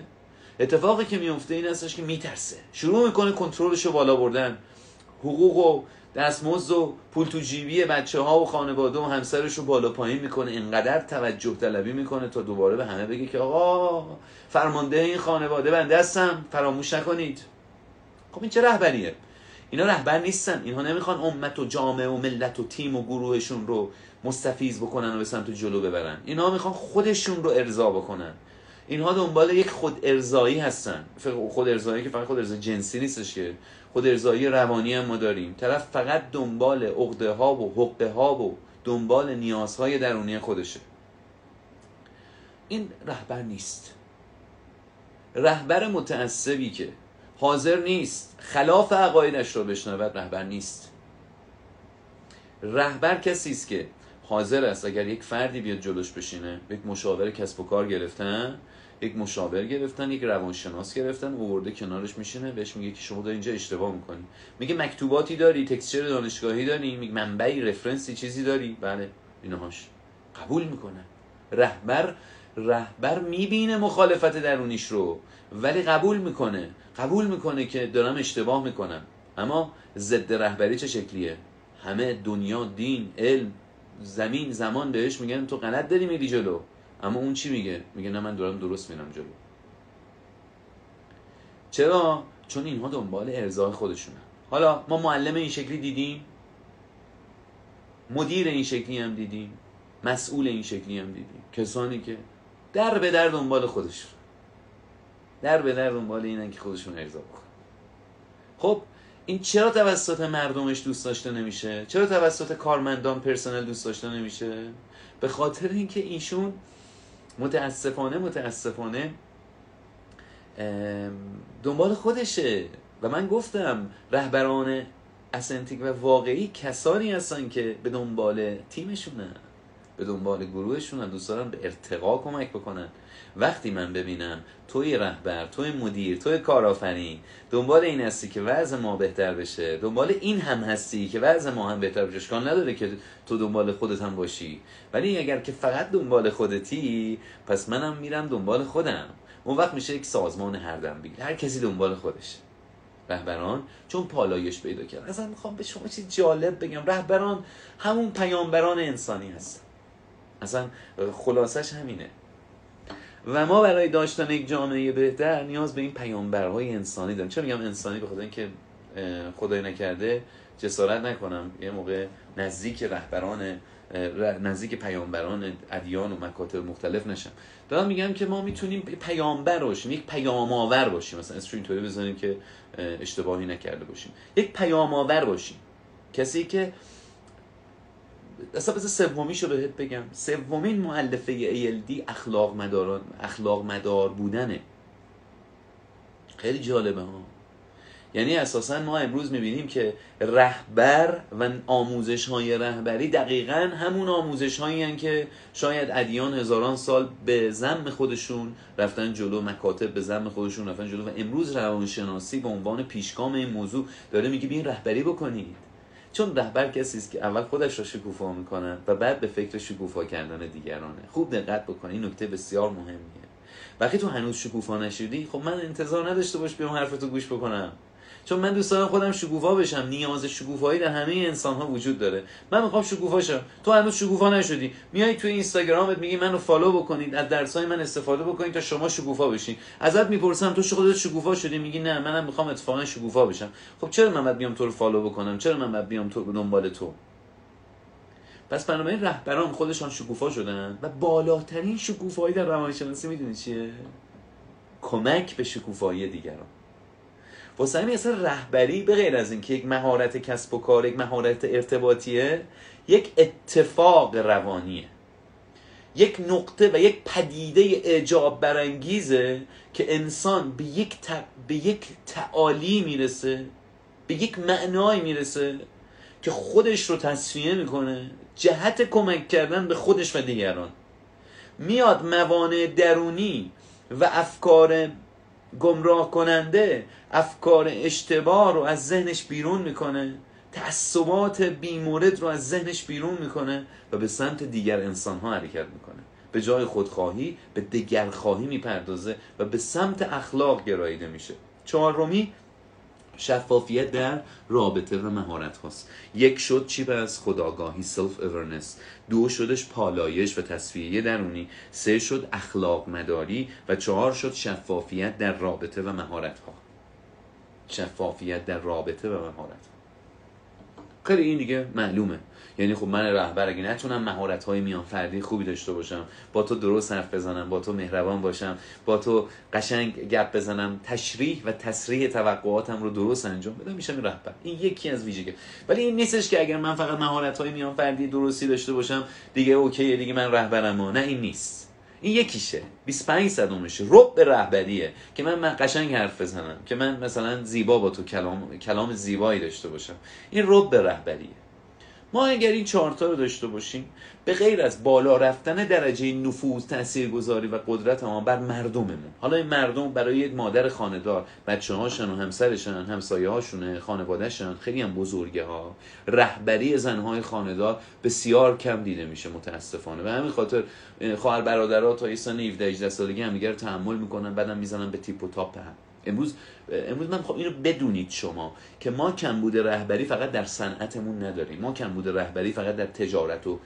اتفاقی که میفته این استش که میترسه. شروع می‌کنه کنترلش رو بالا بردن. حقوق و دستمزد و پول تو جیبی بچه ها و خانواده و همسرش رو بالا پایین می‌کنه. اینقدر توجه طلبی می‌کنه تا دوباره به همه بگه که آقا فرمانده این خانواده بنده هستم فراموش نکنید. خب این چه رهبریه؟ اینا رهبر نیستن. اینها نمی‌خوان امت و جامعه و ملت و تیم و گروهشون رو مستفیز بکنن و به سمت جلو ببرن. اینا می‌خوان خودشون رو ارضا بکنن. اینها دنبال یک خود ارزایی هستن. خود ارزایی که فقط خود ارزایی جنسی نیستش که. خود ارزایی روانی هم ما داریم. طرف فقط دنبال عقده ها و حقه ها و دنبال نیازهای درونی خودشه. این رهبر نیست. رهبر متعصبی که حاضر نیست. خلاف عقایدش رو بشنود رهبر نیست. رهبر کسی است که حاضر است اگر یک فردی بیاد جلوش بشینه یک مشاور کسب و کار گرفتن یک مشاور گرفتن یک روانشناس گرفتن اوورده کنارش میشینه بهش میگه که شما داری اینجا اشتباه می‌کنی. میگه مکتوباتی داری تکسچر دانشگاهی داری میگه منبعی رفرنسی چیزی داری. بله اینهاش قبول می‌کنه. رهبر رهبر می‌بینه مخالفت درونیش رو ولی قبول می‌کنه. قبول می‌کنه که دارم اشتباه می‌کنم. اما ضد رهبری چه شکلیه؟ همه دنیا دین علم زمین زمان بهش میگن تو غلط داری میری جلو. اما اون چی میگه؟ میگه نه من دارم درست میرم جلو. چرا؟ چون اینها دنبال ارزای خودشونن حالا ما معلم این شکلی دیدیم؟ مدیر این شکلی هم دیدیم. مسئول این شکلی هم دیدیم. کسانی که در به در دنبال خودشون. در به در دنبال اینن که خودشون ارضا بکنن خب این چرا توسط مردمش دوست داشته نمیشه؟ چرا توسط کارمندان پرسنل دوست داشته نمیشه؟ به خاطر اینکه ایشون متاسفانه متاسفانه دنبال خودشه. و من گفتم رهبران اسنتیک و واقعی کسانی هستن که به دنبال تیمشونن به دنبال گروهشونن دوست دارن به ارتقا کمک بکنن. وقتی من ببینم توی رهبر توی مدیر توی کارآفرین دنبال این هستی که وضع ما بهتر بشه دنبال این هم هستی که وضع ما هم بهتر بشه اشکال نداره که تو دنبال خودت هم باشی. ولی اگر که فقط دنبال خودتی پس منم میرم دنبال خودم. اون وقت میشه یک سازمان هر دنبیل. هر کسی دنبال خودشه رهبران چون پالایش پیدا کرد. اصلا می‌خوام به شما چیز جالب بگم. رهبران همون پیامبران انسانی هستن. اصلا خلاصش همینه. و ما برای داشتن یک جامعه بهتر نیاز به این پیامبرهای انسانی داریم. چه میگم انسانی؟ به خاطر اینکه خدای نکرده جسارت نکنم. یه موقع نزدیک رهبران نزدیک پیامبران ادیان و مکاتب مختلف نشم. دارم میگم که ما می‌تونیم پیامبر باشیم یک پیام آور باشیم. مثلا اسم اینطوری بزنیم که اشتباهی نکرده باشیم. یک پیام آور باشیم. کسی که اصلا بذار سومیشو بهت بگم. سومین معلفه ALD اخلاق مداران اخلاق مدار بودنه. خیلی جالبه ها. یعنی اساسا ما امروز می‌بینیم که رهبر و آموزش های رهبری دقیقا همون آموزش هایی که شاید ادیان هزاران سال به زم خودشون رفتن جلو مکاتب به زم خودشون رفتن جلو و امروز روانشناسی به عنوان پیشگام این موضوع داره میگه بیاین رهبری بکنید. چون رهبر کسی است که اول خودش را شکوفا می‌کنه و بعد به فکر شکوفا کردن دیگرانه. خوب دقت بکن این نکته بسیار مهمیه. وقتی تو هنوز شکوفا نشدی خب من انتظار نداشته باش بیام حرف تو گوش بکنم. چون من دوست دارم خودم شکوفا بشم. نیاز شکوفایی در همه انسان ها وجود داره. من می‌خوام شکوفا شم. تو هنوز شکوفا نشدی. میای توی اینستاگرامت میگی منو فالو بکنید. از درسای من استفاده بکنید تا شما شکوفا بشین. ازت می‌پرسم تو خودت شکوفا شدی؟ میگی نه منم می‌خوام اتفاقا شکوفا بشم. خب چرا من باید بیام تو رو فالو بکنم؟ چرا من باید بیام تو دنبال تو؟ پس بنابراین رهبران خودشان شکوفا شدن و بالاترین شکوفایی در روانشناسی می‌دونی چیه؟ کمک به شکوفایی دیگران. واسه همین اصلا رهبری به غیر از اینکه یک مهارت کسب و کار یک مهارت ارتباطیه یک اتفاق روانیه. یک نقطه و یک پدیده اعجاب برانگیزه که انسان به یک, به یک تعالی می‌رسه به یک معنای می‌رسه که خودش رو تصفیه می‌کنه جهت کمک کردن به خودش و دیگران. میاد موانع درونی و افکار گمراه کننده افکار اشتباه رو از ذهنش بیرون می‌کنه. تعصبات بیمورد رو از ذهنش بیرون می‌کنه و به سمت دیگر انسان ها حرکت می‌کنه. به جای خودخواهی به دگرخواهی می‌پردازه و به سمت اخلاق گراییده میشه. چهارمی شفافیت در رابطه و مهارت هاست یک شد چی از خودآگاهی self-awareness دو شدش پالایش و تصفیه درونی سه شد اخلاق مداری و چهار شد شفافیت در رابطه و مهارت ها شفافیت در رابطه و مهارت ها خیلی این دیگه معلومه. یعنی خب من رهبر اگه نتونم مهارت های میان فردی خوبی داشته باشم با تو درست حرف بزنم با تو مهربان باشم با تو قشنگ گپ بزنم تشریح و تصریح توقعاتم رو درست انجام بدم میشم رهبر. این یکی از ویژگی ولی این نیستش که اگر من فقط مهارت های میان فردی درستی داشته باشم دیگه اوکی دیگه من رهبرم نه این نیست. این یکیشه. 25 صدومشه رب رهبریه. که من, من قشنگ حرف بزنم. که من مثلا زیبا با تو کلام کلام زیبایی داشته باشم. این رب رهبریه. ما اگر این چهارتا رو داشته باشیم به غیر از بالا رفتن درجه نفوذ تاثیرگذاری و قدرت ما بر مردممون. حالا این مردم برای یک مادر خاندار بچه هاشون و همسرشن همسایه هاشونه خانوادهشن خیلی هم بزرگه ها رهبری زنهای خاندار بسیار کم دیده میشه متاسفانه. و همین خاطر خواهر برادرها تا سن 17 18 سالگی هم دیگه رو تحمل می‌کنن بعدم می‌زنن به تیپ و تاپ هم. امروز امروز من می‌خوام اینو بدونید شما که ما کمبود رهبری فقط در صنعتمون نداریم. ما کمبود رهبری فقط در تجارت و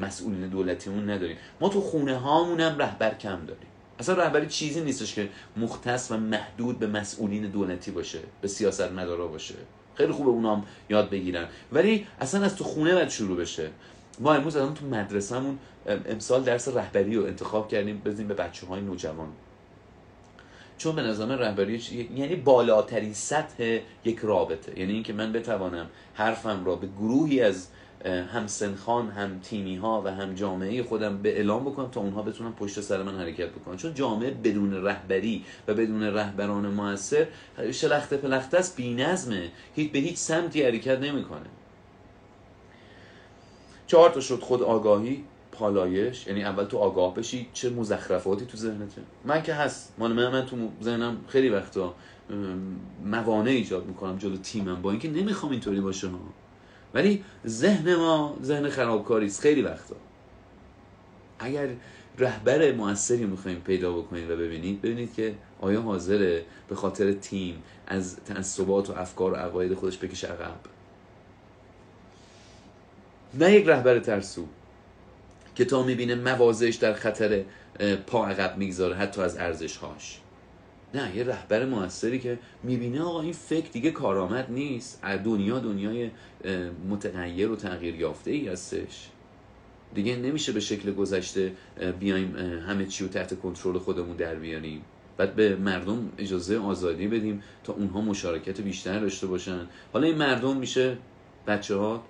مسئولین دولتیمون نداریم. ما تو خونه هامون هم رهبر کم داریم. اصلا رهبری چیزی نیستش که مختص و محدود به مسئولین دولتی باشه به سیاست مدارا باشه. خیلی خوبه اونام یاد بگیرن. ولی اصلا از تو خونه باید شروع بشه. ما امروز الان تو مدرسهمون امسال درس رهبری رو انتخاب کردیم. بزنیم به بچه های نوجوان. چون به نظر من رهبری یعنی بالاترین سطح یک رابطه. یعنی اینکه من بتوانم حرفم را به گروهی از هم سنخان هم تیمی ها و هم جامعه خودم به اعلام بکنم تا اونها بتونن پشت سر من حرکت بکنن. چون جامعه بدون رهبری و بدون رهبران موثر شلخته پلخته است بی‌نظمه. هیچ به هیچ سمتی حرکت نمی‌کنه. چهار تا شد خود آگاهی. پالایش یعنی اول تو آگاه بشی چه مزخرفاتی تو ذهنته من که هست من, من تو ذهنم خیلی وقتا موانع ایجاد می‌کنم جلو تیمم با اینکه نمی‌خوام اینطوری باشه ها ولی ذهن ما ذهن خرابکاری است خیلی وقتا. اگر رهبر موثری می‌خوایم پیدا بکنید و ببینید ببینید که آیا حاضره به خاطر تیم از تعصبات و افکار و عقاید خودش بکشه عقب؟ نه یک رهبر ترسو. که تا می‌بینه موازش در خطر پا عقب می‌گذاره حتی از ارزش هاش نه یه رهبر موثری که می‌بینه آقا این فکر دیگه کارآمد نیست. دنیا دنیای متغیر و تغییر یافته ای هستش. دیگه نمیشه به شکل گذشته بیایم همه چی رو تحت کنترل خودمون در بیاریم. بعد به مردم اجازه آزادی بدیم تا اونها مشارکت بیشتر داشته باشن. حالا این مردم میشه بچه ها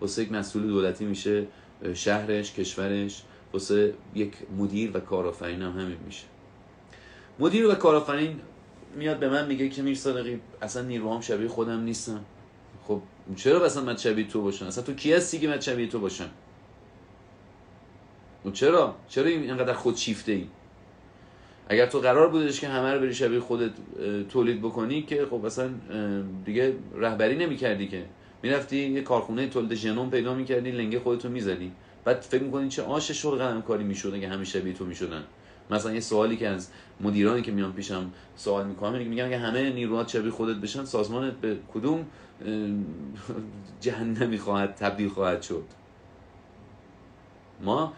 واسه یک مسئول دولتی میشه. شهرش کشورش واسه یک مدیر و کارآفرین هم همین میشه. مدیر و کارآفرین میاد به من میگه که میر صادقی اصلا نیروهام شبیه خودم نیستم. خب چرا اصلا من شبیه تو باشم؟ اصلا تو کی هستی که من شبیه تو باشم؟ و چرا؟ چرا اینقدر خود شیفته ای اگر تو قرار بودش که همه رو بری شبیه خودت تولید بکنی که خب اصلا دیگه رهبری نمی‌کردی که. می‌رفتی یه کارخونه تولید ژنوم پیدا می‌کردی لنگه خودتو می‌زدی بعد فکر می‌کنی چه آش شغل قدم کاری می‌شد اگه همه شبیه تو می‌شدن. مثلا یه سوالی که از مدیرانی که میان پیشم سوال می‌کنم میگم که همه نیروها شبیه خودت بشن سازمانت به کدوم جهنمی خواهد تبدیل خواهد شد؟ ما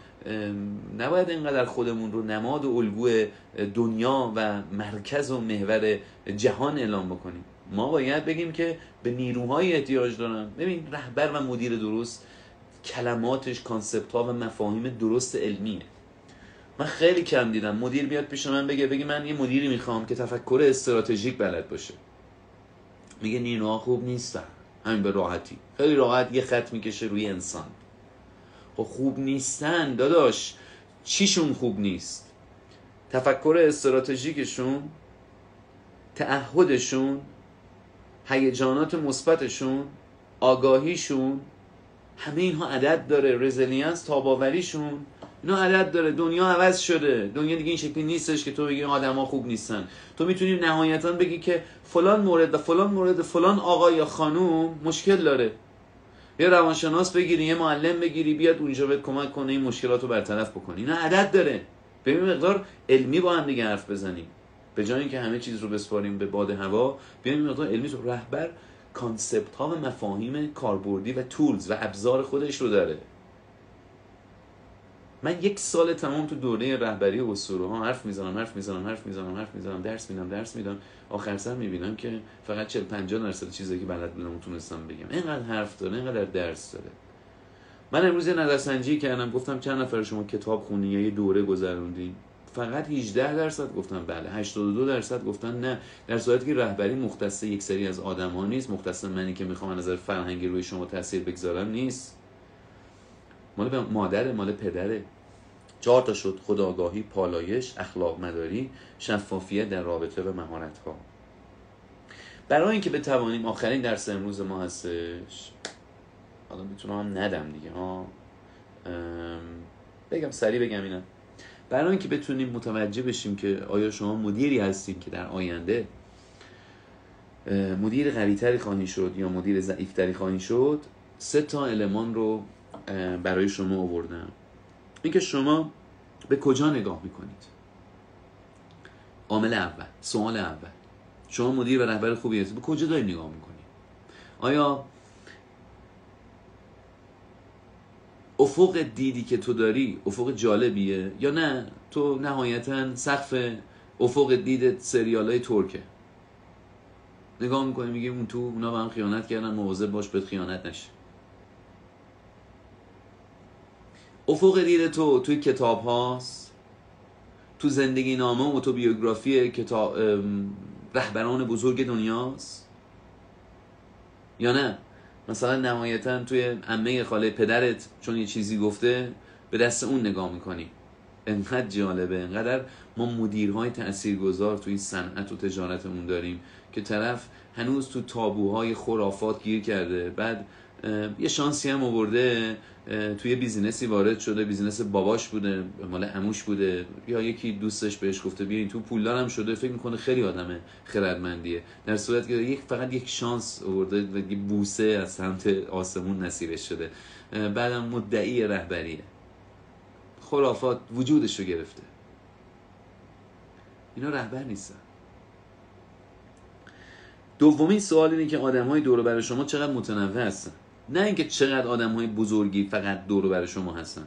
نباید اینقدر خودمون رو نماد و الگوی دنیا و مرکز و محور جهان اعلام بکنیم. ما باید بگیم که به نیروهای احتیاج دارن. ببین رهبر و مدیر درست کلماتش کانسپت ها و مفاهیم درست علمیه. من خیلی کم دیدم. مدیر بیاد پیش من بگه بگه من یه مدیری می‌خوام که تفکر استراتژیک بلد باشه. میگه نیروها خوب نیستن. همین به راحتی. خیلی راحت یه خط می‌کشه روی انسان. خب خوب نیستن داداش. چیشون خوب نیست؟ تفکر استراتژیکشون تعهدشون هیجانات مثبتشون آگاهیشون همه اینها عدد داره. resilience تاباوریشون اینا عدد داره. دنیا عوض شده. دنیا دیگه این شکلی نیستش که تو بگی آدما خوب نیستن. تو می‌تونی نهایتا بگی که فلان مورد و فلان مورد فلان آقا یا خانوم مشکل داره. یه روانشناس بگیری یه معلم بگیری بیاد اونجا بهت کمک کنه این مشکلات رو برطرف بکنی. اینا عدد داره. ببین مقدار علمی با هم دیگه حرف بزنیم. به جای اینکه همه چیز رو بسپاریم به باد هوا بیایم مقدار علمی رهبر کانسپت ها و مفاهیم کاربردی و تولز و ابزار خودش رو داره. من یک سال تمام تو دوره رهبری اسطوره ها حرف می‌زنم حرف می‌زنم حرف می‌زنم حرف می‌زنم درس میدم درس میدم. آخر سر می‌بینم که فقط 40 50 درصد چیزی که بلد بودم تونستم بگم. اینقدر حرف داره اینقدر درس داره. من امروز یه نظرسنجی کردم گفتم چند نفر شما کتاب خونی یا یه دوره گذروندین؟ فقط 18 درصد گفتن بله 82 درصد گفتن نه. در صورتی که رهبری مختص یک سری از آدم ها نیست مختص منی که می‌خوام نظر فرهنگی روی شما تاثیر بگذارم نیست. مال مادر مال پدره. چهار تا شد خداگاهی پالایش اخلاق مداری شفافیت در رابطه و مهارت ها برای اینکه بتوانیم آخرین درس امروز ما هستش حالا می‌تونم ندم دیگه ها. بگم سریع بگم اینا. برای اینکه بتونیم متوجه بشیم که آیا شما مدیری هستیم که در آینده مدیر قویتری خواهی شد یا مدیر ضعیفتری خواهی شد سه تا المان رو برای شما آوردم. اینکه شما به کجا نگاه می‌کنید؟ عامل اول سوال اول. شما مدیر و رهبر خوبی هستید به کجا داری نگاه می‌کنید؟ آیا افق دیدی که تو داری افق جالبیه یا نه؟ تو نهایتا سقف افق دید سریال های ترکه. نگاه می‌کنی میگی اون تو اونا به هم خیانت کردن مواظب باش بهت خیانت نشه. افق دید تو توی کتاب هاست. تو زندگی نامه و اتوبیوگرافی کتاب رهبران بزرگ دنیاست. یا نه؟ مثلا نهایتا توی عمه خاله پدرت چون یه چیزی گفته به دست اون نگاه می‌کنی. انقدر جالبه انقدر ما مدیرهای تاثیرگذار توی صنعت و تجارتمون داریم که طرف هنوز تو تابوهای خرافات گیر کرده بعد یه شانسی هم آورده توی business ی وارد شده business باباش بوده مال عموش بوده. یا یکی دوستش بهش گفته بیا این تو پولدار هم شده فکر می‌کنه خیلی آدم خردمندیه. در صورت که یک فقط یک شانس آورده و بوسه از سمت آسمون نصیبش شده. بعدم مدعی رهبریه. خرافات وجودش رو گرفته. اینا رهبر نیستن. دومین سوال اینه که آدم های دور بر شما چقدر متنوع هستن؟ نه اینکه چقدر آدم های بزرگی فقط دور بر شما هستن.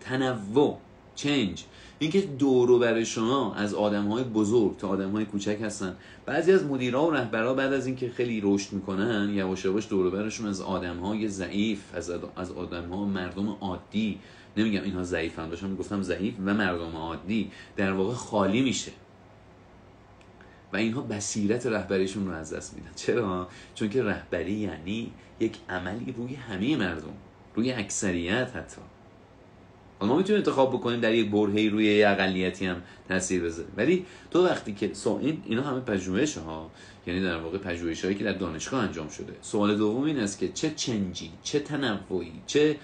تنوع چنج اینکه دور بر شما از آدم های بزرگ تا آدم های کوچک هستن. بعضی از مدیرها و رهبرها بعد از اینکه خیلی رشد می‌کنن یواش یواش دور برشون از آدم های ضعیف از از آدم ها مردم عادی. نمیگم اینها ضعیفن داشتم می‌گفتم ضعیف و مردم عادی. در واقع خالی میشه. اینها بصیرت رهبریشون رو از دست میدن. چرا؟ چون که رهبری یعنی یک عملی روی همه مردم روی اکثریت حتی. ما می‌تونیم انتخاب بکنیم در یک برهی روی یه اقلیتی هم تاثیر بذاره. ولی تو وقتی که سو این اینا همه پژوهش ها یعنی در واقع پژوهش هایی که در دانشگاه انجام شده. سوال دوم این است که چه چنجی چه تنوعی چه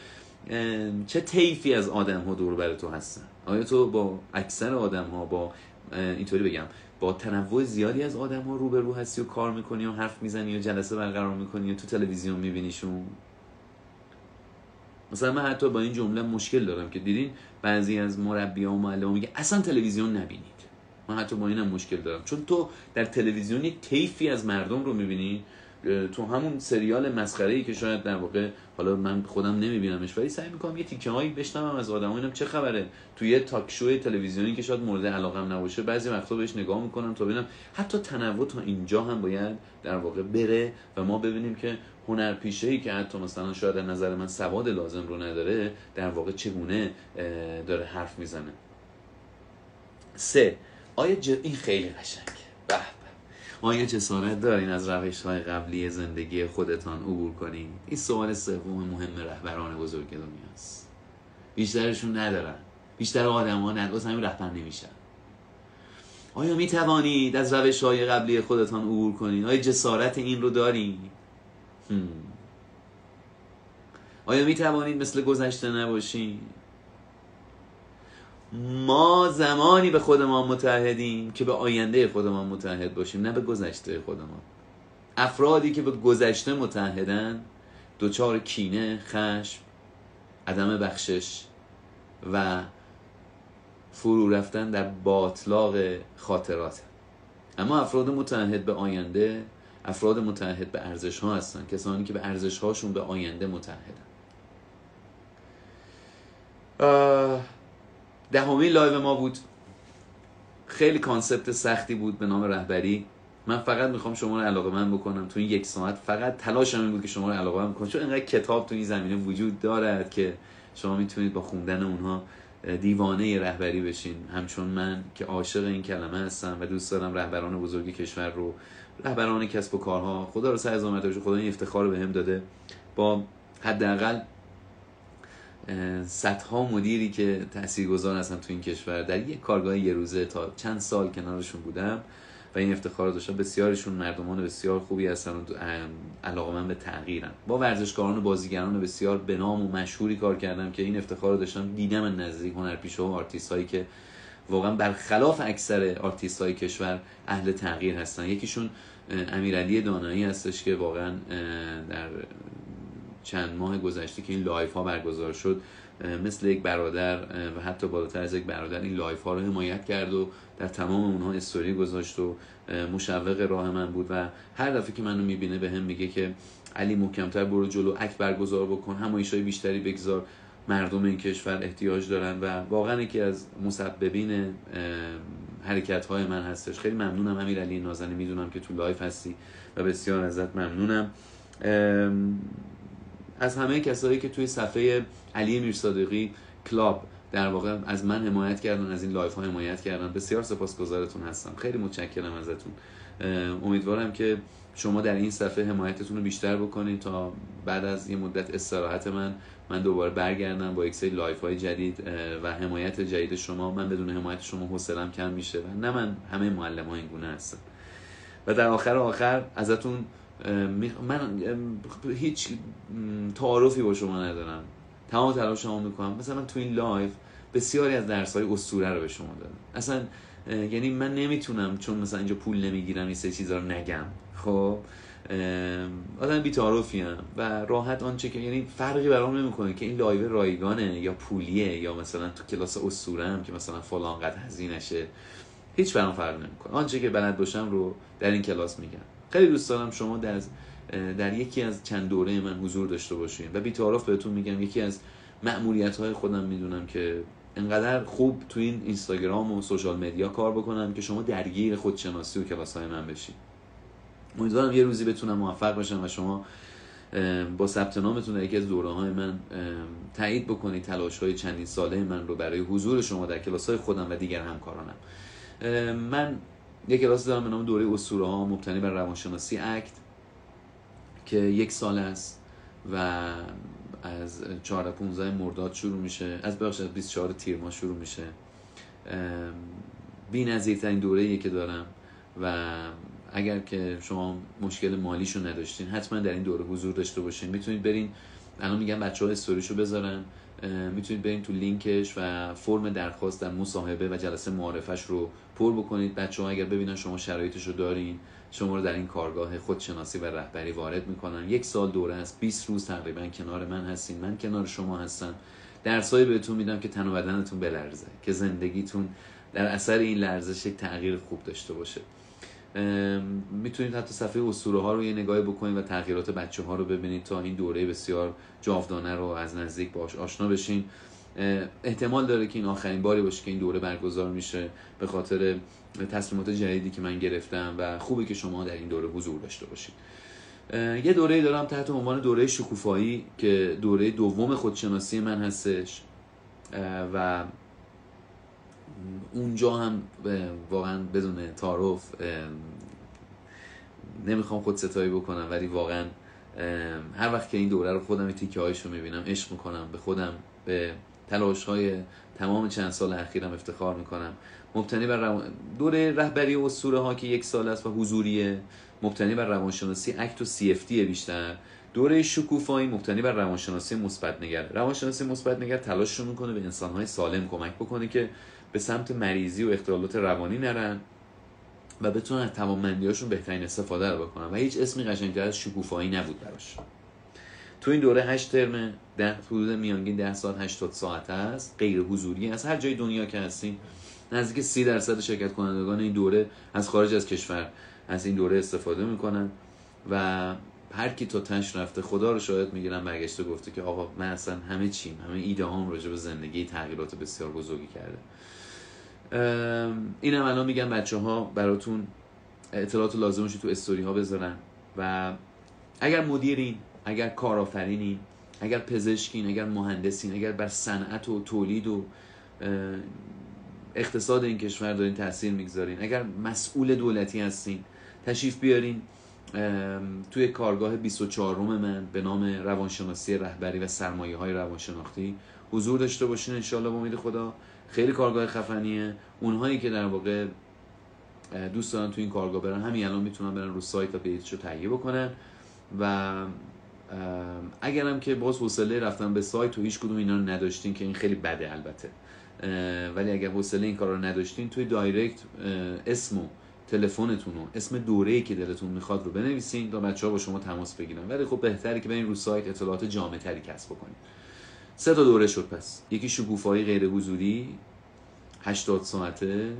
چه طیفی از آدم ها دور بر تو هستن؟ آیا تو با اکثر آدم ها با اینطوری بگم با تنوع زیادی از آدم ها روبرو هستی و کار می‌کنی و حرف می‌زنی و جلسه برقرار می‌کنی و تو تلویزیون میبینیشون. مثلا من حتی با این جمله مشکل دارم که دیدین بعضی از مربی ها و معلم میگه اصلا تلویزیون نبینید. من حتی با اینم مشکل دارم. چون تو در تلویزیون طیفی از مردم رو می‌بینی تو همون سریال مسخره ای که شاید در واقع حالا من خودم نمیبینمش ولی سعی می‌کنم یه تیکه هایی بشنوم از آدم‌ها اینم چه خبره. توی یه تاک شو تلویزیونی که شاید مورد علاقم نباشه بعضی وقتا بهش نگاه می‌کنم تا ببینم حتی تنوع تا اینجا هم باید در واقع بره و ما ببینیم که هنرپیشه ای که حتی مثلا شاید در نظر من سواد لازم رو نداره در واقع چگونه داره حرف می‌زنه. سه آیا این خیلی قشنگه. آیا جسارت دارین از روش های قبلی زندگی خودتان عبور کنین. این سوال سوم مهم رهبران بزرگ دنیاست بیشترشون ندارن. بیشتر آدم ها ندارن همین رهبر نمیشن. آیا می توانید از روش های قبلی خودتان عبور کنین؟ آیا جسارت این رو دارین؟ آیا می توانید مثل گذشته نباشین؟ ما زمانی به خودمان متحدیم که به آینده خودمان متحد باشیم نه به گذشته خودمان افرادی که به گذشته متحدن دچار کینه خشم عدم بخشش و فرو رفتن در باطلاق خاطرات. اما افراد متحد به آینده افراد متعهد به ارزش ها هستن کسانی که به ارزش هاشون به آینده متعهدن. دهمین لایو ما بود. خیلی concept سختی بود به نام رهبری. من فقط می‌خوام شما رو علاقه‌مند بکنم. تو این یک ساعت فقط تلاشم این بود که شما رو علاقه‌مند بکنم. چون اینقدر کتاب تو این زمینه وجود دارد که شما می‌تونید با خوندن اونها دیوانه رهبری بشین. همچون من که عاشق این کلمه هستم و دوست دارم رهبران بزرگ کشور رو رهبران کسب و کارها خدا رو شکر خدا این افتخار بهم داده با حداقل صدها مدیری که تاثیرگذار هستن تو این کشور. در یک کارگاه یه روزه تا چند سال کنارشون بودم و این افتخار رو داشتم. بسیارشون مردمان بسیار خوبی هستن و علاقه‌مند به تغییرن. با ورزشکاران و بازیگران بسیار به نام و مشهوری کار کردم که این افتخار رو داشتم. دیدم نزدیک هنرپیشه و آرتیست هایی که واقعا برخلاف اکثر آرتیست های کشور اهل تغییر هستن. یکیشون امیرعلی دانایی هستش که واقعا در چند ماه گذشته که این لایو ها برگزار شد مثل یک برادر و حتی بالاتر از یک برادر این لایو ها رو حمایت کرد و در تمام اونها استوری گذاشت و مشوق راه من بود و هر دفعه که منو می‌بینه بهم میگه که علی محکمتر برو جلو اک برگزار بکن همایش های بیشتری بگذار. مردم این کشور احتیاج دارن و واقعا یکی از مسببین حرکت های من هستش. خیلی ممنونم امیر علی نازنین می‌دونم که تو لایو هستی و بسیار ازت ممنونم. از همه کسایی که توی صفحه علی میرصادقی کلاب در واقع از من حمایت کردن از این لایو ها حمایت کردن بسیار سپاسگزارتون هستم. خیلی متشکرم ازتون. امیدوارم که شما در این صفحه حمایتتون رو بیشتر بکنید تا بعد از یه مدت استراحت من من دوباره برگردم با یک سری لایو های جدید و حمایت جدید شما. من بدون حمایت شما حوصلم کم میشه و نه من همه معلم ها این گونه هستم. و در آخر آخر ازتون من هیچ تعارفی با شما ندارم. تمام تلاشمو می‌کنم. مثلا تو این لایو بسیاری از درس های اسطوره رو به شما دادم. اصلا یعنی من نمی‌تونم چون مثلا اینجا پول نمی‌گیرم این سه چیزا رو نگم. خب آدم بی‌تعارفی‌ام و راحت آنچه که یعنی فرقی برام نمی‌کنه که این لایو رایگانه یا پولیه یا مثلا تو کلاس اسطوره هم که مثلا فلان قد هزینهشه. هیچ برام فرق نمی‌کنه. آنچه که بلد باشم رو در این کلاس میگم. خیلی دوست دارم شما در در یکی از چند دوره من حضور داشته باشین. و بیتعارف بهتون میگم یکی از مأموریت های خودم می‌دونم که انقدر خوب تو این اینستاگرام و social media کار بکنم که شما درگیر خودشناسی و کلاس های من بشین. امیدوارم یه روزی بتونم موفق باشم و شما با ثبت نامتون یکی از دوره های من تایید بکنید تلاش های چندین ساله من رو برای حضور شما در کلاس های خودم و دیگر همکارانم. من یک کلاس دارم به نام دوره اسطوره ها مبتنی بر روانشناسی اکت که یک سال است و از 14 15 مرداد شروع میشه. از بخش از 24 تیر ماه شروع میشه. بی نظیرترین دوره که دارم و اگر که شما مشکل مالیشو نداشتین حتما در این دوره حضور داشته باشین. می‌تونید برین الان میگم بچه ها استوریشو بذارن. می‌تونید برین تو لینکش و فرم درخواست در مصاحبه و جلسه معارفش رو پر بکنید. بچه ها اگر ببینن شما شرایطش رو دارین شما رو در این کارگاه خودشناسی و رهبری وارد می‌کنن. یک سال دوره است 20 روز تقریبا کنار من هستین. من کنار شما هستم. درسایی بهتون میدم که تن و بدنتون بلرزه که زندگیتون در اثر این لرزش یک تغییر خوب داشته باشه. می‌تونید حتی صفحه اسطوره ها رو یه نگاهی بکنید و تغییرات بچه ها رو ببینید تا این دوره بسیار جاودانه رو از نزدیک باش آشنا بشین. احتمال داره که این آخرین باری باشه که این دوره برگزار میشه به خاطر تصمیمات جدیدی که من گرفتم و خوبه که شما در این دوره حضور داشته باشید. یه دوره دارم تحت عنوان دوره شکوفایی که دوره دوم خودشناسی من هستش. و اونجا هم واقعا بدون تعارف نمی‌خوام خود ستایی بکنم ولی واقعا هر وقت که این دوره رو خودم تیکه هایش رو می‌بینم عشق می‌کنم به خودم به تلاش های تمام چند سال اخیرم افتخار می‌کنم. مبتنی بر دوره رهبری و اسطوره ها که یک سال است و حضوریه. مبتنی بر روانشناسی اکت و سی اف بیشتر. دوره شکوفایی مبتنی بر روانشناسی مثبت نگر. روانشناسی مثبت نگر تلاش رو می‌کنه به انسانهای سالم کمک بکنه که به سمت مریضی و اختلالات روانی نرن و بتونن از توانمندیاشون بهترین استفاده رو بکنن. و هیچ اسمی قشنگتر از شکوفایی نبود براش. تو این دوره 8 ترم در حدود میانگین 10 ساعت 80 ساعت است غیر حضوری از هر جای دنیا که هستین نزدیک 30 درصد شرکت کنندگان این دوره از خارج از کشور از این دوره استفاده می‌کنن و هر کی تا تنش رفته خدا رو شاید می‌گیرم برگشته گفته که آقا من اصلا همه چیم. همه ایده هام راجع به زندگی تغییرات بسیار بزرگی کرده. اینم الان میگم بچه ها براتون اطلاعات لازمش تو استوری ها بذارن و اگر مدیرین اگر کارآفرینین اگر پزشکین اگر مهندسین اگر بر صنعت و تولید و اقتصاد این کشور دارین تاثیر می‌گذارین. اگر مسئول دولتی هستین تشریف بیارین. توی کارگاه 24 من به نام روانشناسی رهبری و سرمایه های روانشناختی حضور داشته باشین انشالله با امید خدا. خیلی کارگاه خفنیه. اونهایی که در واقع دوست دارن تو این کارگاه برن همین الان می‌تونن برن رو سایت و پیجش رو تهیه بکنن و اگرم که باز حوصله رفتن به سایت و هیچ کدوم اینا رو نداشتین که این خیلی بده البته. ولی اگر حوصله این کار رو نداشتین توی دایرکت اسم و تلفنتون و اسم دوره که دلتون می‌خواد رو بنویسین تا بچه ها با شما تماس بگیرن. ولی خب بهتره که برین رو سایت اطلاعات جامع تری کسب بکنید سه تا دوره شد پس. یکی شکوفایی غیر حضوری 80 ساعته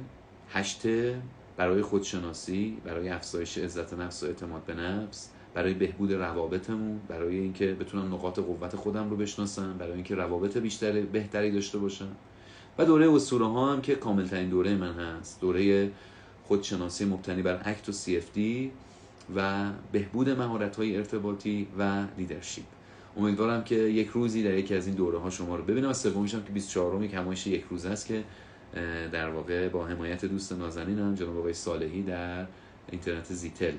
هشته برای خودشناسی برای افزایش عزت نفس و اعتماد به نفس. برای بهبود روابطمون برای اینکه بتونم نقاط قوت خودم رو بشناسم برای اینکه روابط بیشتر بهتری داشته باشم. و دوره اسطوره ها هم که کامل ترین دوره من هست. دوره خودشناسی مبتنی بر ACT و سی و بهبود مهارت های ارتباطی و leadership امیدوارم که یک روزی در یکی از این دوره ها شما رو ببینم. سومیش هم که 24 یک همایش یک روز است که در واقع با حمایت دوست نازنینم جناب آقای صالحی در اینترنت زیتل.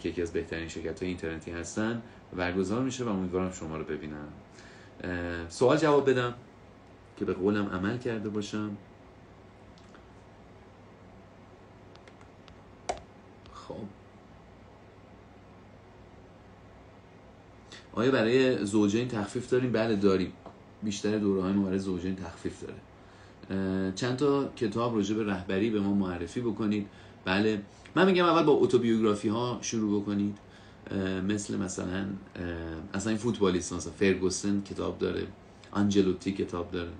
که یکی از بهترین شرکت های اینترنتی هستن برگزار میشه و امیدوارم شما رو ببینم. سوال جواب بدم که به قولم عمل کرده باشم. خب. آیا برای زوجین تخفیف داریم؟ بله داریم. بیشتر دوره های ما برای زوجین تخفیف داره. چند تا کتاب راجع به رهبری به ما معرفی بکنید. بله من میگم اول با اتوبیوگرافی ها شروع بکنید مثل مثلا اصلا این فوتبالیست مثلا فرگوسن کتاب داره آنجلوتی کتاب داره.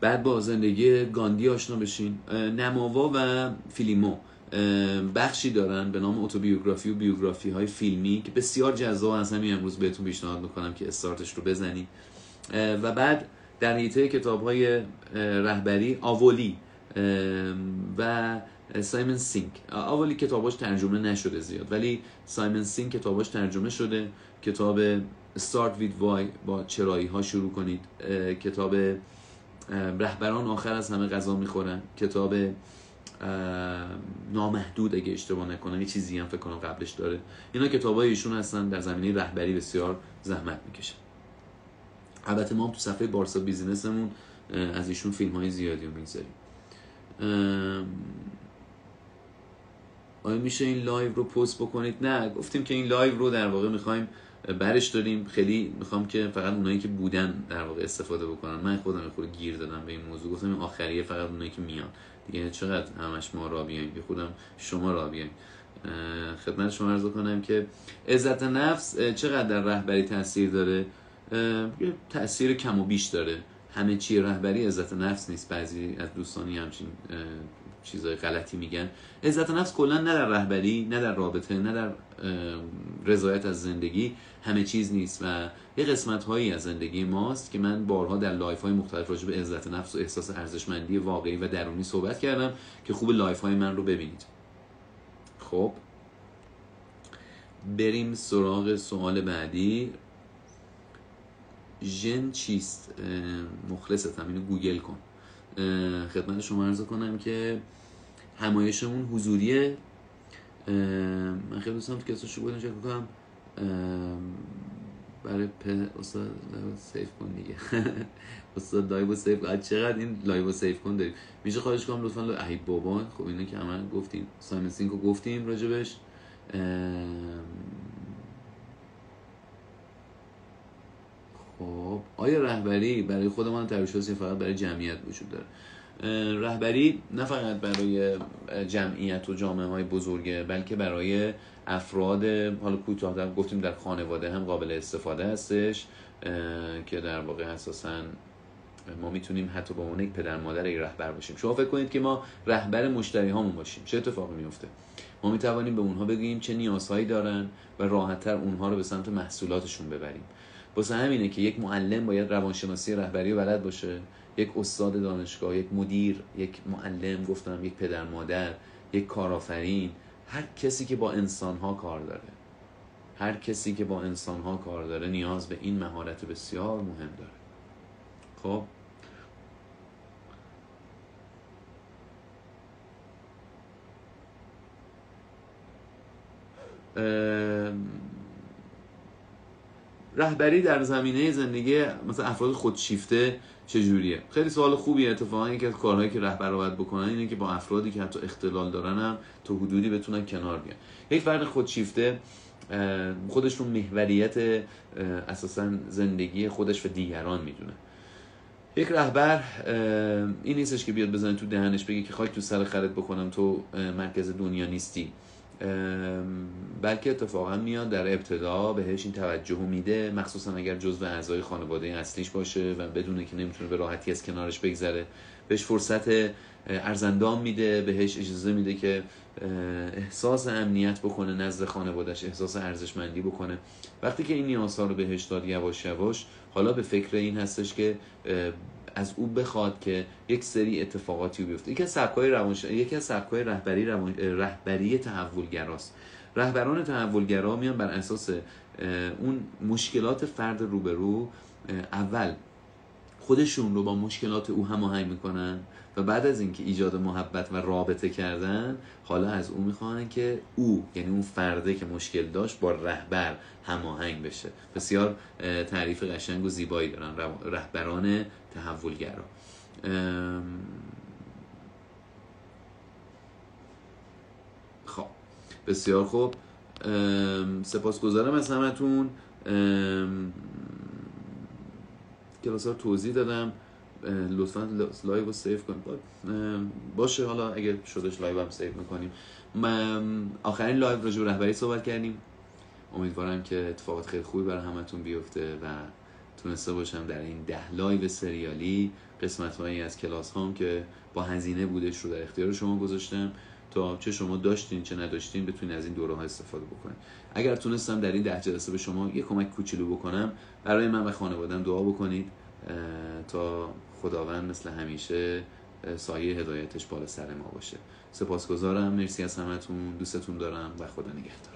بعد با زندگی گاندی آشنا بشین. نماوا و فیلیمو بخشی دارن به نام اتوبیوگرافی و بیوگرافی های فیلمی که بسیار جذاب از همین امروز بهتون پیشنهاد می‌کنم که استارتش رو بزنید. و بعد در حیطه کتاب های رهبری آولی و سایمن سینک. آولی کتاباش ترجمه نشده زیاد. ولی سایمن سینک کتاباش ترجمه شده. کتاب Start with Why با چرایی ها شروع کنید. کتاب رهبران آخر از همه غذا می‌خورن. کتاب نامحدود اگه اشتباه نکنم یه چیزی هم فکر کنم قبلش داره. اینا کتاب ایشون هستن. در زمینه رهبری بسیار زحمت می‌کشن البته ما هم تو صفحه بارسا business مون از ایشون فیلم های زیادی رو می‌گذاریم. آیا میشه این لایو رو پست بکنید؟ نه گفتیم که این لایو رو در واقع می‌خوایم برش داریم. خیلی می‌خوام که فقط اونایی که بودن در واقع استفاده بکنن. من خودم خود گیر دادم به این موضوع. گفتم این آخریه فقط اونایی که میان. دیگه چقدر همش ما راه بیایم؟ یه خورده‌م شما راه بیاین. خدمت شما عرض کنم که عزت نفس چقدر در رهبری تاثیر داره؟ تاثیر کم و بیش داره. همه چی رهبری عزت نفس نیست. بعضی از دوستانی همچین چیزای غلطی میگن. عزت نفس کلا نه در رهبری نه در رابطه نه در رضایت از زندگی همه چیز نیست. و یه قسمت هایی از زندگی ماست که من بارها در لایو های مختلف راجع به عزت نفس و احساس ارزشمندی واقعی و درونی صحبت کردم که خوب لایو های من رو ببینید. خب بریم سراغ سوال بعدی. ژن چیست؟ مخلصتم اینو گوگل کن. خدمت شما عرض کنم که همایشمون حضوریه. من خیلی دوستم تو کساشو بودم چک کنم. برای پ... استاد save کن دیگه. [laughs] استاد لایو save کن. چقدر این لایو save کن داریم؟ میشه خواهش کنم لطفا ای بابا خب اینه که همه گفتیم. سایمون سینکو گفتیم راجبش. خب آیا رهبری برای خودمان ترویج فقط برای جمعیت وجود داره؟ رهبری نه فقط برای جمعیت و جامعه های بزرگه بلکه برای افراد حالا کوتاه گفتیم در خانواده هم قابل استفاده هستش که در واقع اساسا ما می‌تونیم حتی با اون یک پدر مادر یک رهبر باشیم. شما فکر کنید که ما رهبر مشتری هامون باشیم. چه اتفاقی میفته ما می‌توانیم به اونها بگیم چه نیازهایی دارن و راحتتر اونها رو به سمت محصولاتشون ببریم. واسه همینه که یک معلم باید روانشناسی رهبری و بلد باشه یک استاد دانشگاه یک مدیر یک معلم گفتم یک پدر مادر یک کارآفرین هر کسی که با انسان ها کار داره. هر کسی که با انسان ها کار داره نیاز به این مهارت بسیار مهم داره. خب؟ رهبری در زمینه زندگی مثلا افراد خودشیفته چجوریه؟ خیلی سوال خوبیه. اتفاقا یکی از کارهایی که رهبر باید بکنن اینه که با افرادی که حتی اختلال دارن هم تا حدودی بتونن کنار بیان. یک فرد خودشیفته خودش رو محوریت اساسا زندگی خودش و دیگران می‌دونه. یک رهبر این نیستش که بیاد بزنه تو دهنش بگه که خواهی تو سر خرد بکنم تو مرکز دنیا نیستی. بلکه اتفاقا میاد در ابتدا بهش این توجه میده مخصوصا اگر جزو اعضای خانواده اصلیش باشه و بدونه که نمی‌تونه به راحتی از کنارش بگذره. بهش فرصت ارزندام میده بهش اجازه میده که احساس امنیت بکنه نزد خانوادهش احساس ارزشمندی بکنه. وقتی که این نیازها رو بهش داد یواش یواش حالا به فکر این هستش که از او بخواد که یک سری اتفاقاتی بیفته. یکی از سبکای روانش یکی از سبکای رهبری روان... رهبری تحولگراست. رهبران تحولگرا میان بر اساس اون مشکلات فرد روبرو اول خودشون رو با مشکلات او هماهنگ می‌کنن. و بعد از اینکه ایجاد محبت و رابطه کردن حالا از او می‌خوان که او یعنی اون فرده که مشکل داشت با رهبر هماهنگ بشه. بسیار تعریف قشنگ و زیبایی دارن رهبران تحولگرا. خب بسیار خوب. سپاسگزارم از همتون. کلاس ها توضیح دادم. لطفا لایو رو save کنید باشه حالا اگه شدش لایو هم save می‌کنیم. آخرین لایو به رهبری صحبت کردیم. امیدوارم که اتفاقات خیلی خوبی برای همتون بیفته و تونسته باشم در این ده لایو سریالی. قسمت هایی از کلاس هام که با هزینه بودش رو در اختیار شما گذاشتم. تا چه شما داشتین چه نداشتین بتونید از این دوره ها استفاده بکنید اگر تونستم در این ده جلسه به شما یه کمک کوچولو بکنم برای من و خانوادم دعا بکنید. تا خداوند مثل همیشه سایه هدایتش بالا سر ما باشه. سپاسگزارم. مرسی از همتون. دوستتون دارم و خدا نگهدار.